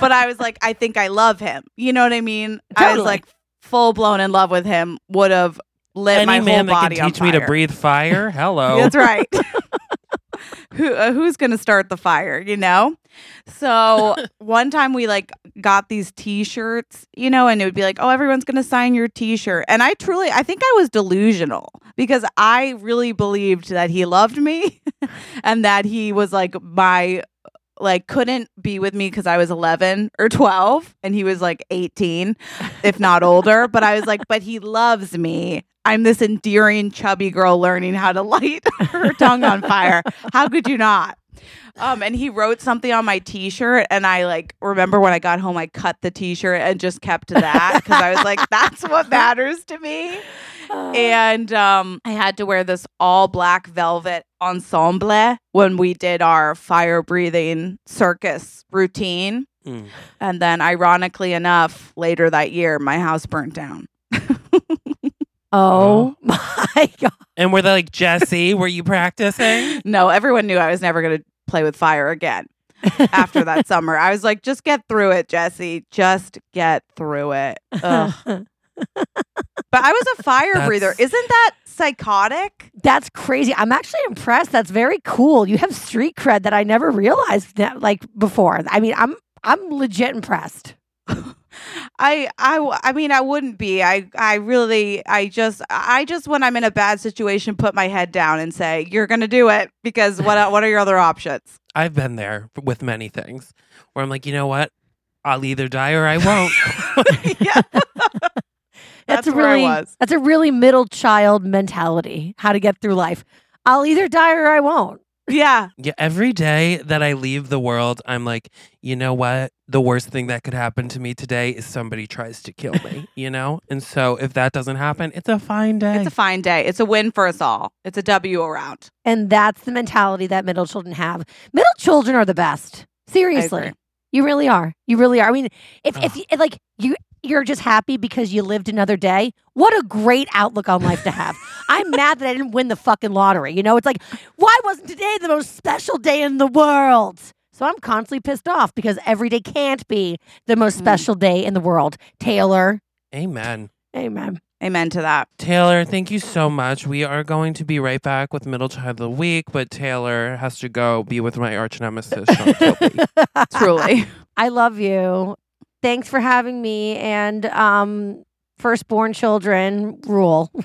[SPEAKER 2] but I was like, I think I love him. You know what I mean? I was like full blown in love with him. Would have lit
[SPEAKER 3] Any
[SPEAKER 2] my whole body on fire.
[SPEAKER 3] Any man that can teach me to breathe fire, hello.
[SPEAKER 2] That's right. Who uh, who's gonna start the fire? You know. So one time we like got these T-shirts, you know, and it would be like, oh, everyone's gonna sign your T-shirt, and I truly, I think I was delusional because I really believed that he loved me, and that he was like my like couldn't be with me because I was 11 or 12 and he was like 18 if not older. But I was like but he loves me. I'm this endearing chubby girl learning how to light her tongue on fire. How could you not um and he wrote something on my t-shirt and I like remember when I got home I cut the t-shirt and just kept that cuz I was like that's what matters to me and um, I had to wear this all black velvet ensemble when we did our fire breathing circus routine.
[SPEAKER 3] Mm.
[SPEAKER 2] And then, ironically enough, later that year, my house burnt down.
[SPEAKER 4] Oh, oh. my god.
[SPEAKER 3] And were they like, Jesse, were you practicing?
[SPEAKER 2] No, everyone knew I was never going to play with fire again after that summer. I was like, just get through it, Jesse. Just get through it. Ugh. But I was a fire
[SPEAKER 3] That's-
[SPEAKER 2] breather. Isn't that psychotic?
[SPEAKER 4] That's crazy. I'm actually impressed. That's very cool. You have street cred that I never realized that like before. I mean, I'm I'm legit impressed.
[SPEAKER 2] I I w- I mean I wouldn't be. I I really I just I just when I'm in a bad situation put my head down and say you're going to do it because what what are your other options?
[SPEAKER 3] I've been there with many things where I'm like, you know what? I'll either die or I won't.
[SPEAKER 2] yeah. That's
[SPEAKER 4] a
[SPEAKER 2] where I
[SPEAKER 4] really
[SPEAKER 2] was.
[SPEAKER 4] that's a really middle child mentality. How to get through life. I'll either die or I won't.
[SPEAKER 2] Yeah.
[SPEAKER 3] yeah, every day that I leave the world, I'm like, you know what? The worst thing that could happen to me today is somebody tries to kill me, you know? And so if that doesn't happen, it's a fine day.
[SPEAKER 2] It's a fine day. It's a win for us all. It's a W around.
[SPEAKER 4] And that's the mentality that middle children have. Middle children are the best. Seriously. You really are. You really are. I mean, if if you, like you you're just happy because you lived another day. What a great outlook on life to have. I'm mad that I didn't win the fucking lottery. You know, it's like, why wasn't today the most special day in the world? So I'm constantly pissed off because every day can't be the most
[SPEAKER 2] Mm.
[SPEAKER 4] special day in the world. Taylor.
[SPEAKER 3] Amen.
[SPEAKER 4] Amen.
[SPEAKER 2] Amen to that.
[SPEAKER 3] Taylor, thank you so much. We are going to be right back with Middle Child of the Week, but Taylor has to go be with my arch nemesis, Sean Kilby.
[SPEAKER 2] Truly.
[SPEAKER 4] I love you. Thanks for having me and um firstborn children rule.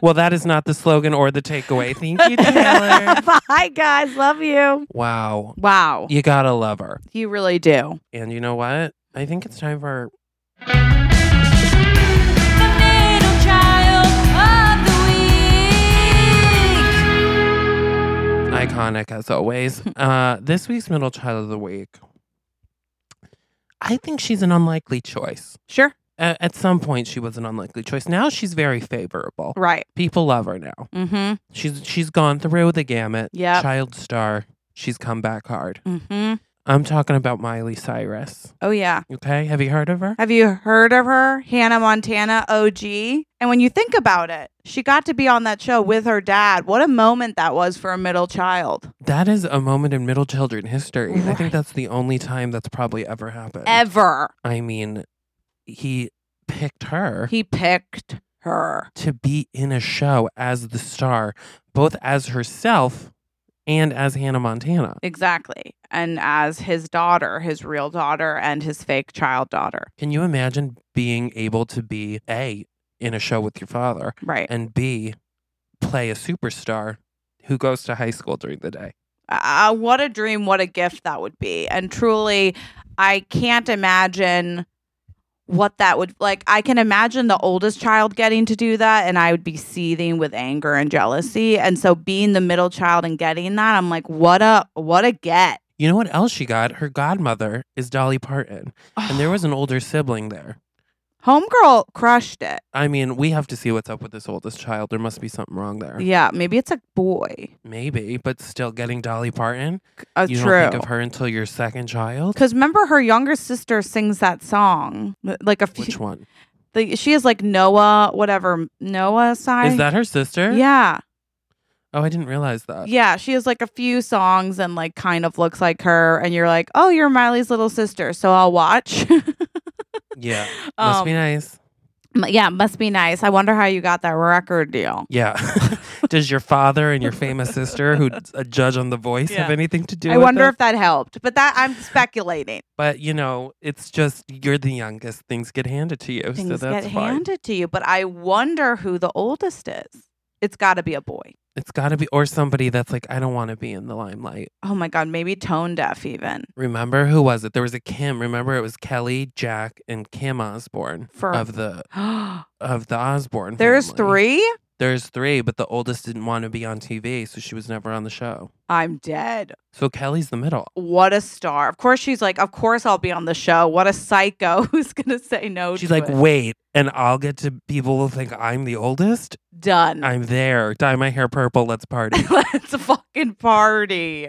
[SPEAKER 3] well, that is not the slogan or the takeaway. Thank you, Taylor.
[SPEAKER 4] Bye guys. Love you.
[SPEAKER 3] wow.
[SPEAKER 2] wow.
[SPEAKER 3] You gotta love her.
[SPEAKER 2] You really do.
[SPEAKER 3] And you know what? I think it's time for
[SPEAKER 1] The middle child of the week.
[SPEAKER 3] iconic as always. Uh, this week's middle child of the week. I think she's an unlikely choice.
[SPEAKER 2] Sure.
[SPEAKER 3] A- at some point, she was an unlikely choice. Now she's very favorable.
[SPEAKER 2] Right.
[SPEAKER 3] People love her now.
[SPEAKER 2] Mm-hmm.
[SPEAKER 3] She's she's gone through the gamut.
[SPEAKER 2] Yeah.
[SPEAKER 3] Child star. She's come back hard.
[SPEAKER 2] Mm-hmm.
[SPEAKER 3] I'm talking about Miley Cyrus.
[SPEAKER 2] Oh yeah.
[SPEAKER 3] Okay, have you heard of her?
[SPEAKER 2] Have you heard of her? Hannah Montana OG. And when you think about it, she got to be on that show with her dad. What a moment that was for a middle child.
[SPEAKER 3] That is a moment in middle children history. I think that's the only time that's probably ever happened.
[SPEAKER 2] Ever.
[SPEAKER 3] I mean, he picked her
[SPEAKER 2] He picked her.
[SPEAKER 3] to be in a show as the star, both as herself and as Hannah Montana.
[SPEAKER 2] Exactly. And as his daughter, his real daughter, and his fake child daughter.
[SPEAKER 3] Can you imagine being able to be A, in a show with your father,
[SPEAKER 2] Right.
[SPEAKER 3] and B, play a superstar who goes to high school during the day?
[SPEAKER 2] uh, what a dream, what a gift that would be. And truly, I can't imagine what that would like. I can imagine the oldest child getting to do that, and I would be seething with anger and jealousy. And so, being the middle child and getting that, I'm like, what a what a get.
[SPEAKER 3] You know what else she got? Her godmother is Dolly Parton, and there was an older sibling there.
[SPEAKER 2] Homegirl crushed it.
[SPEAKER 3] I mean, we have to see what's up with this oldest child. There must be something wrong there.
[SPEAKER 2] Yeah, maybe it's a boy.
[SPEAKER 3] Maybe, but still getting Dolly Parton.
[SPEAKER 2] Uh,
[SPEAKER 3] you
[SPEAKER 2] true.
[SPEAKER 3] don't think of her until your second child.
[SPEAKER 2] Because remember, her younger sister sings that song. Like a few,
[SPEAKER 3] Which one
[SPEAKER 2] like, she is like Noah, whatever Noah side.
[SPEAKER 3] is that? Her sister?
[SPEAKER 2] Yeah,
[SPEAKER 3] Oh, I didn't realize that.
[SPEAKER 2] yeah. She has like a few songs and like kind of looks like her, and you're like, oh, you're Miley's little sister, so I'll watch.
[SPEAKER 3] Yeah. Must be
[SPEAKER 2] Um,
[SPEAKER 3] nice.
[SPEAKER 2] yeah, must be nice. I wonder how you got that record deal.
[SPEAKER 3] Yeah. Does your father and your famous sister, who's a judge on The Voice, have anything to do
[SPEAKER 2] I wonder
[SPEAKER 3] it?
[SPEAKER 2] if that helped, but that I'm speculating.
[SPEAKER 3] But you know, it's just you're the youngest. Things get handed to you, so
[SPEAKER 2] Things
[SPEAKER 3] that's
[SPEAKER 2] get
[SPEAKER 3] fine.
[SPEAKER 2] handed to you, but I wonder who the oldest is. It's got to be a boy.
[SPEAKER 3] It's got to be or somebody that's like, I don't want to be in the limelight.
[SPEAKER 2] Oh my god, maybe tone deaf even.
[SPEAKER 3] Remember who was it? There was a Kim. Remember it was Kelly, Jack, and Kim Osbourne
[SPEAKER 2] For
[SPEAKER 3] of the of the Osbourne.
[SPEAKER 2] There's
[SPEAKER 3] family.
[SPEAKER 2] three.
[SPEAKER 3] There's three, but the oldest didn't want to be on TV, so she was never on the show.
[SPEAKER 2] I'm dead.
[SPEAKER 3] So Kelly's the middle.
[SPEAKER 2] What a star. Of course she's like, of course I'll be on the show. What a psycho who's gonna say no
[SPEAKER 3] She's
[SPEAKER 2] to
[SPEAKER 3] like,
[SPEAKER 2] it.
[SPEAKER 3] wait, and I'll get to people will think I'm the oldest.
[SPEAKER 2] done.
[SPEAKER 3] I'm there. Dye my hair purple. Let's party.
[SPEAKER 2] Let's fucking party.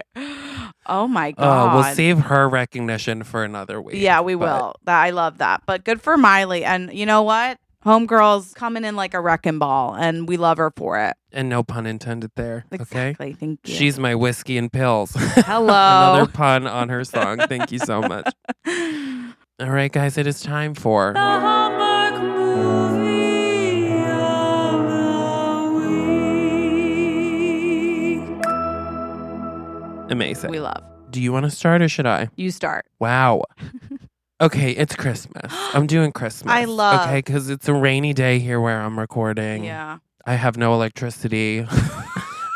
[SPEAKER 2] Oh my
[SPEAKER 3] Uh,
[SPEAKER 2] god.
[SPEAKER 3] we'll save her recognition for another week.
[SPEAKER 2] Yeah, we
[SPEAKER 3] but-
[SPEAKER 2] will. That I love that. But good for Miley. And you know what? Homegirl's coming in like a wrecking ball, and we love her for it.
[SPEAKER 3] And no pun intended there. Okay.
[SPEAKER 2] Exactly. Thank you.
[SPEAKER 3] She's my whiskey and pills.
[SPEAKER 2] Hello.
[SPEAKER 3] Another pun on her song. Thank you so much. All right, guys, it is time for. The Hallmark movie. Amazing.
[SPEAKER 2] we love.
[SPEAKER 3] Do you want to start or should I?
[SPEAKER 2] You start.
[SPEAKER 3] Wow. Okay, it's Christmas. I'm doing Christmas.
[SPEAKER 2] I love-
[SPEAKER 3] Okay, because it's a rainy day here where I'm recording.
[SPEAKER 2] Yeah.
[SPEAKER 3] I have no electricity.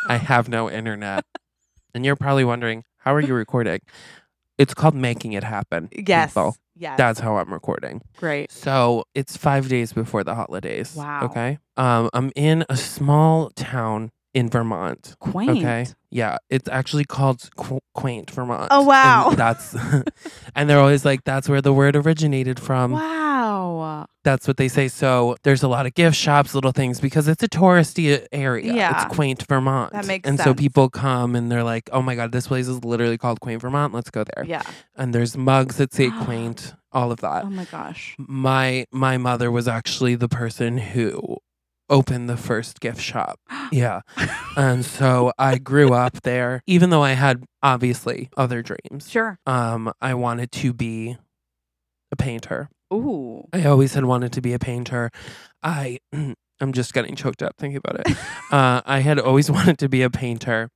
[SPEAKER 3] I have no internet. And you're probably wondering, how are you recording? It's called making it happen.
[SPEAKER 2] Yes.
[SPEAKER 3] people.
[SPEAKER 2] Yes.
[SPEAKER 3] That's how I'm recording.
[SPEAKER 2] great.
[SPEAKER 3] So it's five days before the holidays.
[SPEAKER 2] Wow.
[SPEAKER 3] Okay. Um, I'm in a small town in Vermont.
[SPEAKER 2] Quaint.
[SPEAKER 3] Okay. Yeah, it's actually called Qu- Quaint, Vermont.
[SPEAKER 2] Oh,
[SPEAKER 3] And
[SPEAKER 2] wow.
[SPEAKER 3] that's, and they're always like, that's where the word originated from.
[SPEAKER 2] wow.
[SPEAKER 3] That's what they say. So there's a lot of gift shops, little things, because it's a touristy area.
[SPEAKER 2] Yeah.
[SPEAKER 3] It's Quaint, Vermont.
[SPEAKER 2] That makes
[SPEAKER 3] and so people come and they're like, oh my God, this place is literally called Quaint, Vermont. Let's go there.
[SPEAKER 2] Yeah.
[SPEAKER 3] And there's mugs that say Quaint, all of that.
[SPEAKER 2] Oh my gosh.
[SPEAKER 3] My my mother was actually the person who opened the first gift shop. Yeah. and so I grew up there even though I had obviously other dreams.
[SPEAKER 2] Sure.
[SPEAKER 3] Um I wanted to be a painter.
[SPEAKER 2] Ooh.
[SPEAKER 3] I always had wanted to be a painter. I I'm just getting choked up thinking about it. uh, I had always wanted to be a painter,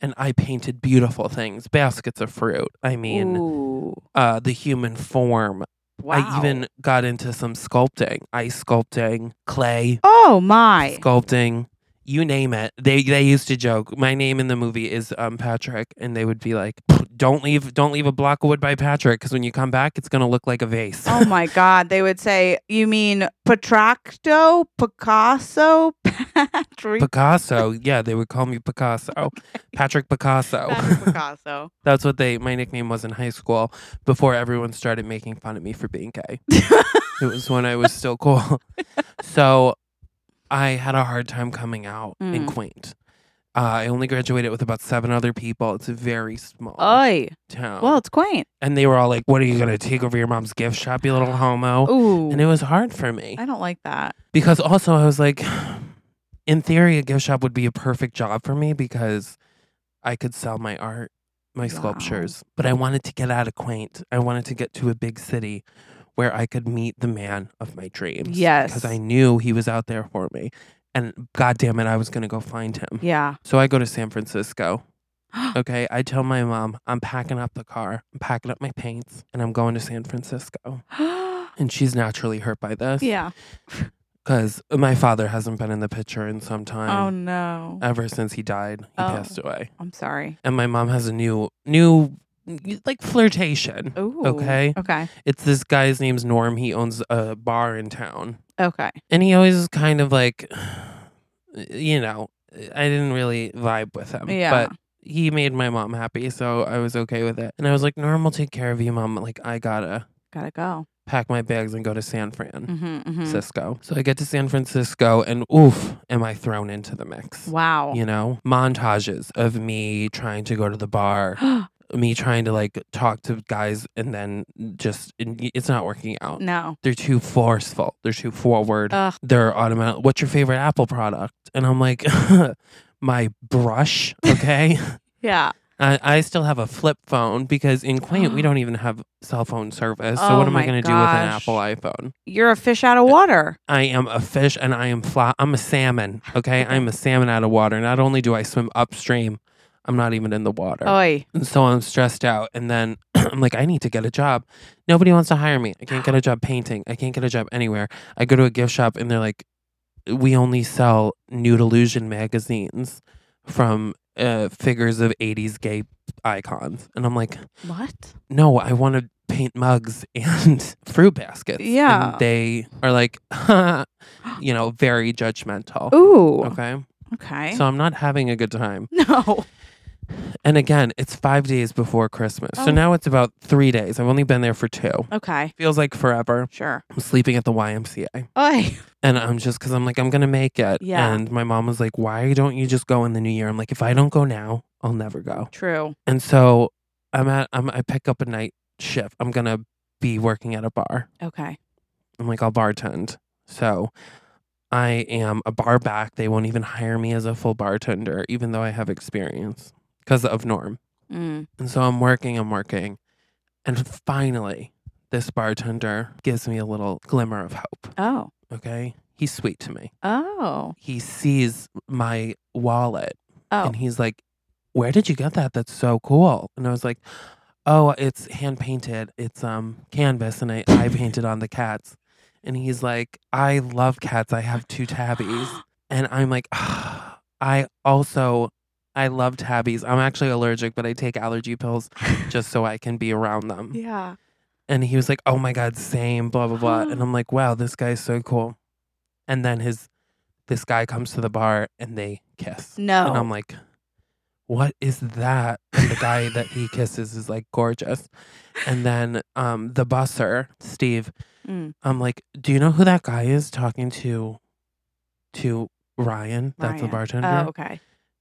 [SPEAKER 3] and I painted beautiful things, baskets of fruit. I mean, uh, the human form.
[SPEAKER 2] Wow.
[SPEAKER 3] I even got into some sculpting, ice sculpting, clay
[SPEAKER 2] Oh my.
[SPEAKER 3] sculpting, you name it. They they used to joke. My name in the movie is um Patrick, and they would be like, "Don't leave, don't leave a block of wood by Patrick, because when you come back, it's gonna look like a vase."
[SPEAKER 2] Oh my God. They would say, you mean Petracto, Picasso, Patrick,
[SPEAKER 3] Picasso, yeah, they would call me Picasso, Patrick Picasso.
[SPEAKER 2] Patrick Picasso.
[SPEAKER 3] That's what they my nickname was in high school before everyone started making fun of me for being gay. it was when I was still cool. so I had a hard time coming out in
[SPEAKER 2] Mm.
[SPEAKER 3] Quaint. Uh, I only graduated with about seven other people. It's a very small
[SPEAKER 2] Oy.
[SPEAKER 3] town.
[SPEAKER 2] Well, it's quaint.
[SPEAKER 3] and they were all like, What are you going to take over your mom's gift shop, you little homo?
[SPEAKER 2] Ooh.
[SPEAKER 3] And it was hard for me
[SPEAKER 2] I don't like that.
[SPEAKER 3] because also I was like, in theory, a gift shop would be a perfect job for me because I could sell my art, my
[SPEAKER 2] Wow.
[SPEAKER 3] sculptures. But I wanted to get out of Quaint. I wanted to get to a big city where I could meet the man of my dreams.
[SPEAKER 2] Yes.
[SPEAKER 3] Because I knew he was out there for me. And God damn it, I was going to go find him.
[SPEAKER 2] Yeah.
[SPEAKER 3] So I go to San Francisco. Okay. I tell my mom, I'm packing up the car, I'm packing up my paints, and I'm going to San Francisco. And she's naturally hurt by this.
[SPEAKER 2] yeah.
[SPEAKER 3] Because my father hasn't been in the picture in some
[SPEAKER 2] oh,
[SPEAKER 3] time.
[SPEAKER 2] Oh no.
[SPEAKER 3] Ever since he died, he
[SPEAKER 2] Oh.
[SPEAKER 3] passed away.
[SPEAKER 2] I'm sorry.
[SPEAKER 3] And my mom has a new, new, like flirtation.
[SPEAKER 2] Ooh.
[SPEAKER 3] Okay.
[SPEAKER 2] Okay.
[SPEAKER 3] It's this guy's name's Norm. He owns a bar in town.
[SPEAKER 2] Okay.
[SPEAKER 3] And he always kind of like, you know, I didn't really vibe with him.
[SPEAKER 2] Yeah.
[SPEAKER 3] But he made my mom happy. So I was okay with it. And I was like, Norm will take care of you, mom. Like, I gotta,
[SPEAKER 2] Gotta go.
[SPEAKER 3] pack my bags, and go to San Fran.
[SPEAKER 2] Mm-hmm, mm-hmm.
[SPEAKER 3] Cisco. So I get to San Francisco and oof, am I thrown into the mix?
[SPEAKER 2] Wow.
[SPEAKER 3] You know, montages of me trying to go to the bar, me trying to like talk to guys, and then just it's not working out.
[SPEAKER 2] no.
[SPEAKER 3] They're too forceful. They're too forward.
[SPEAKER 2] Ugh.
[SPEAKER 3] They're automatic. What's your favorite Apple product? And I'm like, my brush. Okay.
[SPEAKER 2] Yeah.
[SPEAKER 3] I, I still have a flip phone because in Quaint we don't even have cell phone service. So
[SPEAKER 2] Oh
[SPEAKER 3] what am I going to do with an. Apple iPhone?
[SPEAKER 2] You're a fish out of uh, water.
[SPEAKER 3] I am a fish and I am fly. I'm a salmon. Okay, I'm a salmon out of water. Not only do I swim upstream, I'm not even in the water.
[SPEAKER 2] Oi.
[SPEAKER 3] And so I'm stressed out. And then I'm like, I need to get a job. Nobody wants to hire me. I can't get a job painting. I can't get a job anywhere. I go to a gift shop and they're like, we only sell nude illusion magazines from uh, figures of 80s gay icons. And I'm like,
[SPEAKER 2] What?
[SPEAKER 3] no, I want to paint mugs and fruit baskets.
[SPEAKER 2] Yeah.
[SPEAKER 3] And they are like, you know, very judgmental.
[SPEAKER 2] Ooh.
[SPEAKER 3] Okay.
[SPEAKER 2] Okay.
[SPEAKER 3] So I'm not having a good time.
[SPEAKER 2] no.
[SPEAKER 3] And again, it's five days before Christmas.
[SPEAKER 2] Oh.
[SPEAKER 3] So now it's about three days. I've only been there for two.
[SPEAKER 2] Okay.
[SPEAKER 3] Feels like forever.
[SPEAKER 2] Sure.
[SPEAKER 3] I'm sleeping at the YMCA.
[SPEAKER 2] Oi.
[SPEAKER 3] And I'm just because I'm like, I'm going to make it.
[SPEAKER 2] Yeah.
[SPEAKER 3] And my mom was like, why don't you just go in the new year? I'm like, if I don't go now, I'll never go.
[SPEAKER 2] True.
[SPEAKER 3] And so I'm at, I'm, I pick up a night shift. I'm going to be working at a bar.
[SPEAKER 2] Okay.
[SPEAKER 3] I'm like, I'll bartend. So I am a bar back. They won't even hire me as a full bartender, even though I have experience because of Norm.
[SPEAKER 2] Mm.
[SPEAKER 3] And so I'm working, I'm working. And finally, this bartender gives me a little glimmer of hope.
[SPEAKER 2] Oh.
[SPEAKER 3] Okay. He's sweet to me.
[SPEAKER 2] Oh.
[SPEAKER 3] He sees my wallet
[SPEAKER 2] Oh.
[SPEAKER 3] and he's like, Where did you get that? That's so cool. And I was like, Oh, it's hand painted. It's um canvas and I, I painted on the cats. And he's like, I love cats. I have two tabbies. And I'm like, I also I love tabbies. I'm actually allergic, but I take allergy pills just so I can be around them.
[SPEAKER 2] yeah.
[SPEAKER 3] And he was like, "Oh my god, same, blah blah blah." and I'm like, "Wow, this guy's so cool." And then his this guy comes to the bar and they kiss.
[SPEAKER 2] No.
[SPEAKER 3] And I'm like, "What is that?" And the guy that he kisses is like gorgeous. And then um the busser, Steve,
[SPEAKER 2] Mm.
[SPEAKER 3] I'm like, "Do you know who that guy is talking to to Ryan? That's the bartender."
[SPEAKER 2] Oh, okay.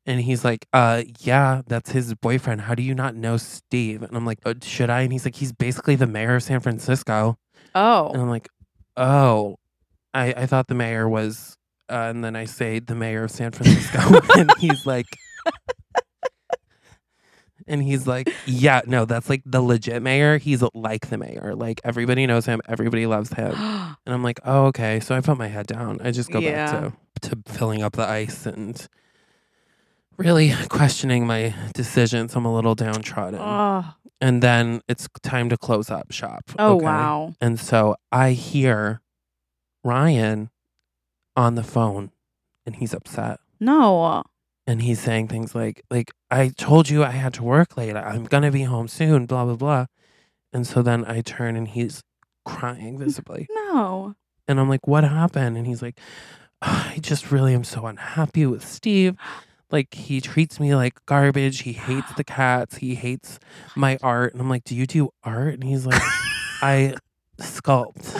[SPEAKER 3] And he's like, uh, yeah, that's his boyfriend. How do you not know Steve? And I'm like, uh, should I? And he's like, he's basically the mayor of San Francisco. Oh. And
[SPEAKER 2] Oh.
[SPEAKER 3] I'm like, oh, I, I thought the mayor was, uh, and then I say the mayor of San Francisco. and he's like, and he's like, yeah, no, that's like the legit mayor. He's like the mayor. Like everybody knows him. Everybody loves him. And I'm like, oh, okay. So I put my head down. I just go
[SPEAKER 2] Yeah.
[SPEAKER 3] back to, to filling up the ice and really questioning my decisions. I'm a little downtrodden.
[SPEAKER 2] oh.
[SPEAKER 3] And then it's time to close up shop.
[SPEAKER 2] Oh
[SPEAKER 3] okay?
[SPEAKER 2] wow.
[SPEAKER 3] And so I hear Ryan on the phone and he's upset.
[SPEAKER 2] No.
[SPEAKER 3] And he's saying things like, like, I told you I had to work late. I'm gonna be home soon, blah, blah, blah. And so then I turn and he's crying visibly.
[SPEAKER 2] No.
[SPEAKER 3] And I'm like, what happened? And he's like, I just really am so unhappy with Steve. Like, he treats me like garbage. He hates the cats. He hates my art. And I'm like, do you do art? And he's like, I sculpt.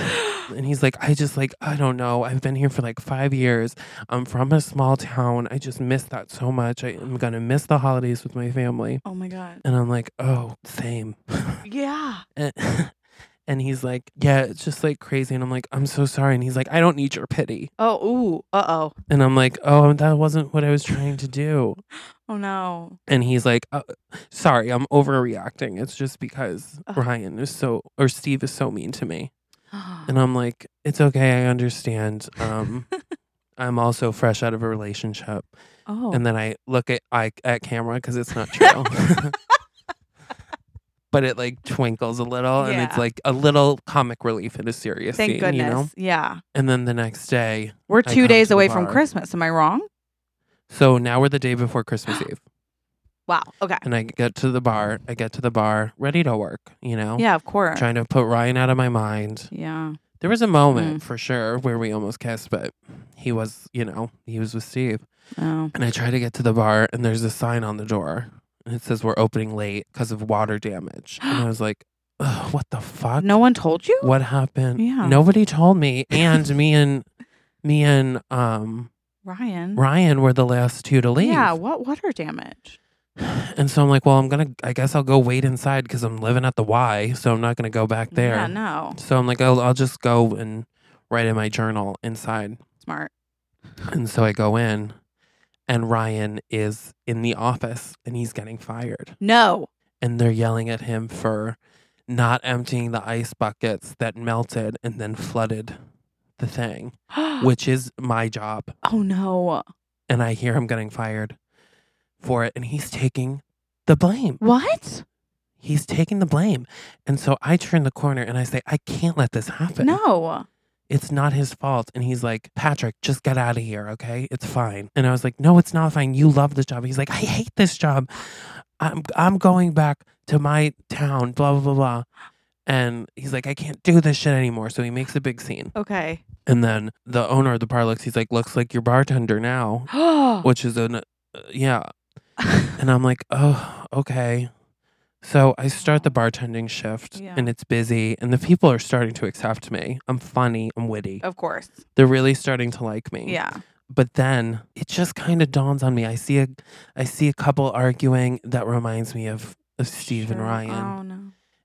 [SPEAKER 3] And he's like, I just like, I don't know. I've been here for like five years. I'm from a small town. I just miss that so much. I am going to miss the holidays with my family.
[SPEAKER 2] Oh my god.
[SPEAKER 3] And I'm like, oh, same.
[SPEAKER 2] Yeah.
[SPEAKER 3] and, and he's like, yeah, it's just like crazy. And I'm like, I'm so sorry. And he's like, I don't need your pity.
[SPEAKER 2] Oh. Ooh. Uh oh.
[SPEAKER 3] And I'm like, oh, that wasn't what I was trying to do.
[SPEAKER 2] Oh no.
[SPEAKER 3] And he's like, uh, sorry, I'm overreacting. It's just because
[SPEAKER 2] Ugh.
[SPEAKER 3] Ryan is so, or Steve is so mean to me. And I'm like, it's okay. I understand. Um, I'm also fresh out of a relationship.
[SPEAKER 2] oh.
[SPEAKER 3] And then I look at I, at camera because it's not true. but it like twinkles a little and it's like a little comic relief in a serious
[SPEAKER 2] Thank
[SPEAKER 3] scene,
[SPEAKER 2] goodness.
[SPEAKER 3] you know?
[SPEAKER 2] Yeah.
[SPEAKER 3] And then the next day,
[SPEAKER 2] We're
[SPEAKER 3] I
[SPEAKER 2] two days away from. Christmas. Am I wrong?
[SPEAKER 3] so now we're the day before Christmas Eve.
[SPEAKER 2] Wow. Okay.
[SPEAKER 3] And I get to the bar, I get to the bar, ready to work, you know?
[SPEAKER 2] Yeah, of course.
[SPEAKER 3] Trying to put Ryan out of my mind.
[SPEAKER 2] yeah.
[SPEAKER 3] There was a moment
[SPEAKER 2] Mm.
[SPEAKER 3] for sure where we almost kissed, but he was, you know, he was with Steve.
[SPEAKER 2] Oh.
[SPEAKER 3] And I try to get to the bar, and there's a sign on the door. And it says we're opening late because of water damage. And I was like, Ugh, what the fuck?
[SPEAKER 2] No one told you?
[SPEAKER 3] What happened?
[SPEAKER 2] Yeah.
[SPEAKER 3] Nobody told me. And me and me and um
[SPEAKER 2] Ryan.
[SPEAKER 3] Ryan were the last two to leave.
[SPEAKER 2] Yeah, what water damage?
[SPEAKER 3] And so I'm like, well, I'm gonna. I guess I'll go wait inside because I'm living at the Y, so I'm not gonna go back there.
[SPEAKER 2] Yeah, no.
[SPEAKER 3] So I'm like, I'll, I'll just go and write in my journal inside.
[SPEAKER 2] Smart.
[SPEAKER 3] And so I go in, and Ryan is in the office, and he's getting fired.
[SPEAKER 2] No.
[SPEAKER 3] And they're yelling at him for not emptying the ice buckets that melted and then flooded the thing, which is my job.
[SPEAKER 2] oh no.
[SPEAKER 3] And I hear him getting fired for it, and he's taking the blame.
[SPEAKER 2] What?
[SPEAKER 3] He's taking the blame. And so I turn the corner and I say, I can't let this happen.
[SPEAKER 2] No.
[SPEAKER 3] It's not his fault. And he's like, Patrick, just get out of here, okay? It's fine. And I was like, No, it's not fine. You love this job. He's like, I hate this job. I'm I'm going back to my town, blah, blah, blah, blah. And he's like, I can't do this shit anymore. So he makes a big scene.
[SPEAKER 2] Okay.
[SPEAKER 3] And then the owner of the bar looks, he's like, looks like your bartender now,
[SPEAKER 2] Oh.
[SPEAKER 3] which is an, uh, yeah. And I'm like, oh, okay. So I start the bartending shift
[SPEAKER 2] Yeah.
[SPEAKER 3] and it's busy and the people are starting to accept me. I'm funny, I'm witty.
[SPEAKER 2] of course.
[SPEAKER 3] They're really starting to like me.
[SPEAKER 2] Yeah.
[SPEAKER 3] But then it just kind of dawns on me. I see a I see a couple arguing that reminds me of, of Steve and
[SPEAKER 2] Sure.
[SPEAKER 3] Ryan.
[SPEAKER 2] Oh no.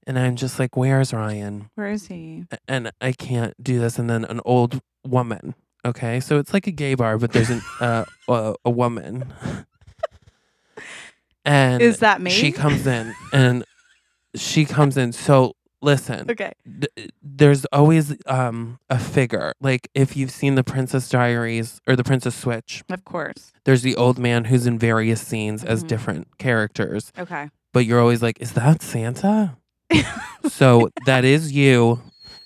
[SPEAKER 3] And I'm just like, where's Ryan?
[SPEAKER 2] Where is he?
[SPEAKER 3] A- And I can't do this. And then an old woman. Okay. So it's like a gay bar, but there's an uh, a, a woman. And
[SPEAKER 2] Is that me?
[SPEAKER 3] she comes in and she comes in. So listen,
[SPEAKER 2] Okay.
[SPEAKER 3] th- there's always um a figure. Like if you've seen the Princess Diaries or the Princess Switch,
[SPEAKER 2] Of course.
[SPEAKER 3] there's the old man who's in various scenes as
[SPEAKER 2] Mhm.
[SPEAKER 3] different characters.
[SPEAKER 2] Okay.
[SPEAKER 3] But you're always like, is that Santa? so that is you,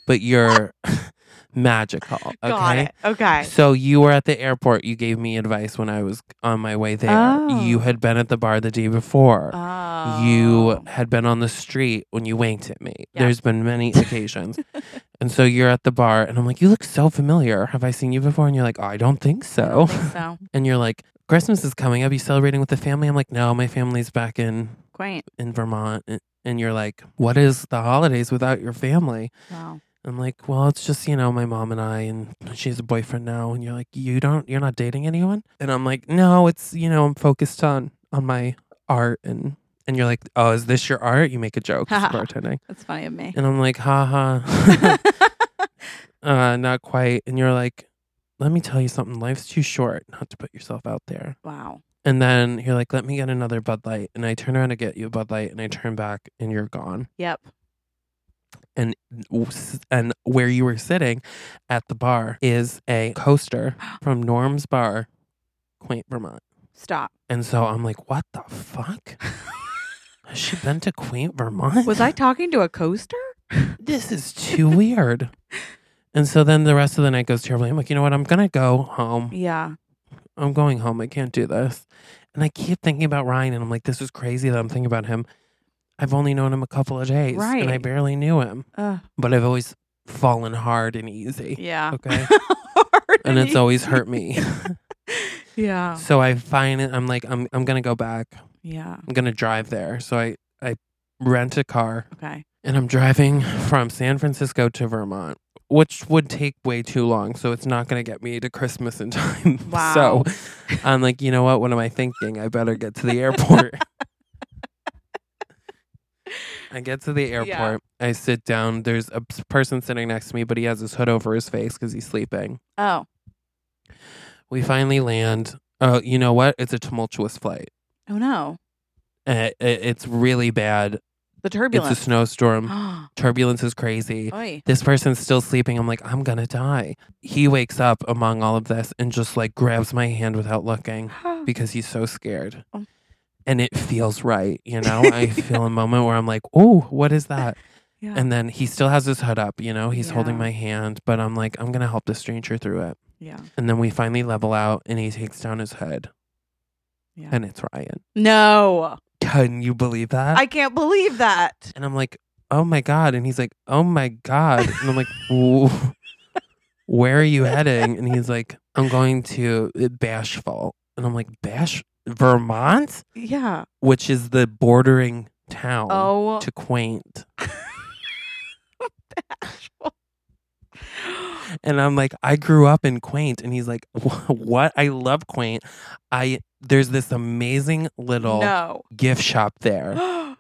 [SPEAKER 3] but you're magical. Okay.
[SPEAKER 2] Got it. Okay.
[SPEAKER 3] So you were at the airport. You gave me advice when I was on my way there.
[SPEAKER 2] Oh.
[SPEAKER 3] You had been at the bar the day before.
[SPEAKER 2] Oh.
[SPEAKER 3] You had been on the street when you winked at me.
[SPEAKER 2] Yeah.
[SPEAKER 3] There's been many occasions. and so you're at the bar, and I'm like, You look so familiar. Have I seen you before? And you're like, I don't think so.
[SPEAKER 2] don't think so.
[SPEAKER 3] and you're like, Christmas is coming up. You celebrating with the family? I'm like, No, my family's back in,
[SPEAKER 2] Quaint.
[SPEAKER 3] in Vermont. And- And you're like, What is the holidays without your family?
[SPEAKER 2] Wow.
[SPEAKER 3] I'm like, Well, it's just, you know, my mom and I, and she has a boyfriend now. And you're like, You don't, you're not dating anyone? And I'm like, No, it's, you know, I'm focused on, on my art and and you're like, oh, is this your art? You make a joke, it's bartending,
[SPEAKER 2] That's funny of me.
[SPEAKER 3] and I'm like, ha ha, uh, not quite. And you're like, let me tell you something. Life's too short not to put yourself out there.
[SPEAKER 2] wow.
[SPEAKER 3] And then you're like, let me get another Bud Light, and I turn around to get you a Bud Light, and I turn back, and you're gone.
[SPEAKER 2] Yep.
[SPEAKER 3] And and where you were sitting at the bar is a coaster from Norm's Bar, Quaint, Vermont.
[SPEAKER 2] Stop.
[SPEAKER 3] And so I'm like, what the fuck? Has she been to Quaint, Vermont?
[SPEAKER 2] Was I talking to a coaster?
[SPEAKER 3] this is too weird. And so then the rest of the night goes terribly. I'm like, you know what? I'm going to go home.
[SPEAKER 2] Yeah.
[SPEAKER 3] I'm going home. I can't do this. And I keep thinking about Ryan and I'm like, this is crazy that I'm thinking about him. I've only known him a couple of days. Right. And I barely knew him.
[SPEAKER 2] Ugh.
[SPEAKER 3] But I've always fallen hard and easy.
[SPEAKER 2] Yeah.
[SPEAKER 3] Okay. And it's always hurt me.
[SPEAKER 2] Yeah.
[SPEAKER 3] so I find it. I'm like, I'm, I'm going to go back.
[SPEAKER 2] Yeah.
[SPEAKER 3] I'm going to drive there. So I, I rent a car
[SPEAKER 2] Okay.
[SPEAKER 3] and I'm driving from San Francisco to Vermont, which would take way too long. So it's not going to get me to Christmas in time.
[SPEAKER 2] Wow.
[SPEAKER 3] so I'm like, you know what? What am I thinking? I better get to the airport. I get to the airport. I sit down. There's a person sitting next to me, but he has his hood over his face because he's sleeping.
[SPEAKER 2] Oh.
[SPEAKER 3] We finally land. Oh, you know what? It's a tumultuous flight.
[SPEAKER 2] Oh no.
[SPEAKER 3] Uh, it, it's really bad.
[SPEAKER 2] The turbulence.
[SPEAKER 3] It's a snowstorm. Turbulence is crazy. This person's still sleeping. I'm like, I'm gonna die. He wakes up among all of this and just like grabs my hand without looking because he's so scared.
[SPEAKER 2] Oh.
[SPEAKER 3] And it feels right, you know? I feel a moment where I'm like, oh, what is that?
[SPEAKER 2] yeah.
[SPEAKER 3] And then he still has his hood up, you know? He's holding my hand, but I'm like, I'm gonna help the stranger through it.
[SPEAKER 2] yeah.
[SPEAKER 3] And then we finally level out and he takes down his hood
[SPEAKER 2] Yeah.
[SPEAKER 3] and it's Ryan.
[SPEAKER 2] no.
[SPEAKER 3] Can you believe that?
[SPEAKER 2] I can't believe that.
[SPEAKER 3] And I'm like, oh my God. And he's like, oh my God. And I'm like, "Wh- where are you heading? And he's like, I'm going to uh, Bashful. And I'm like, Bash, Vermont,
[SPEAKER 2] Yeah.
[SPEAKER 3] which is the bordering town
[SPEAKER 2] Oh.
[SPEAKER 3] to Quaint. And I'm like, I grew up in Quaint, and he's like, what? I love Quaint. I there's this amazing little
[SPEAKER 2] No.
[SPEAKER 3] gift shop there,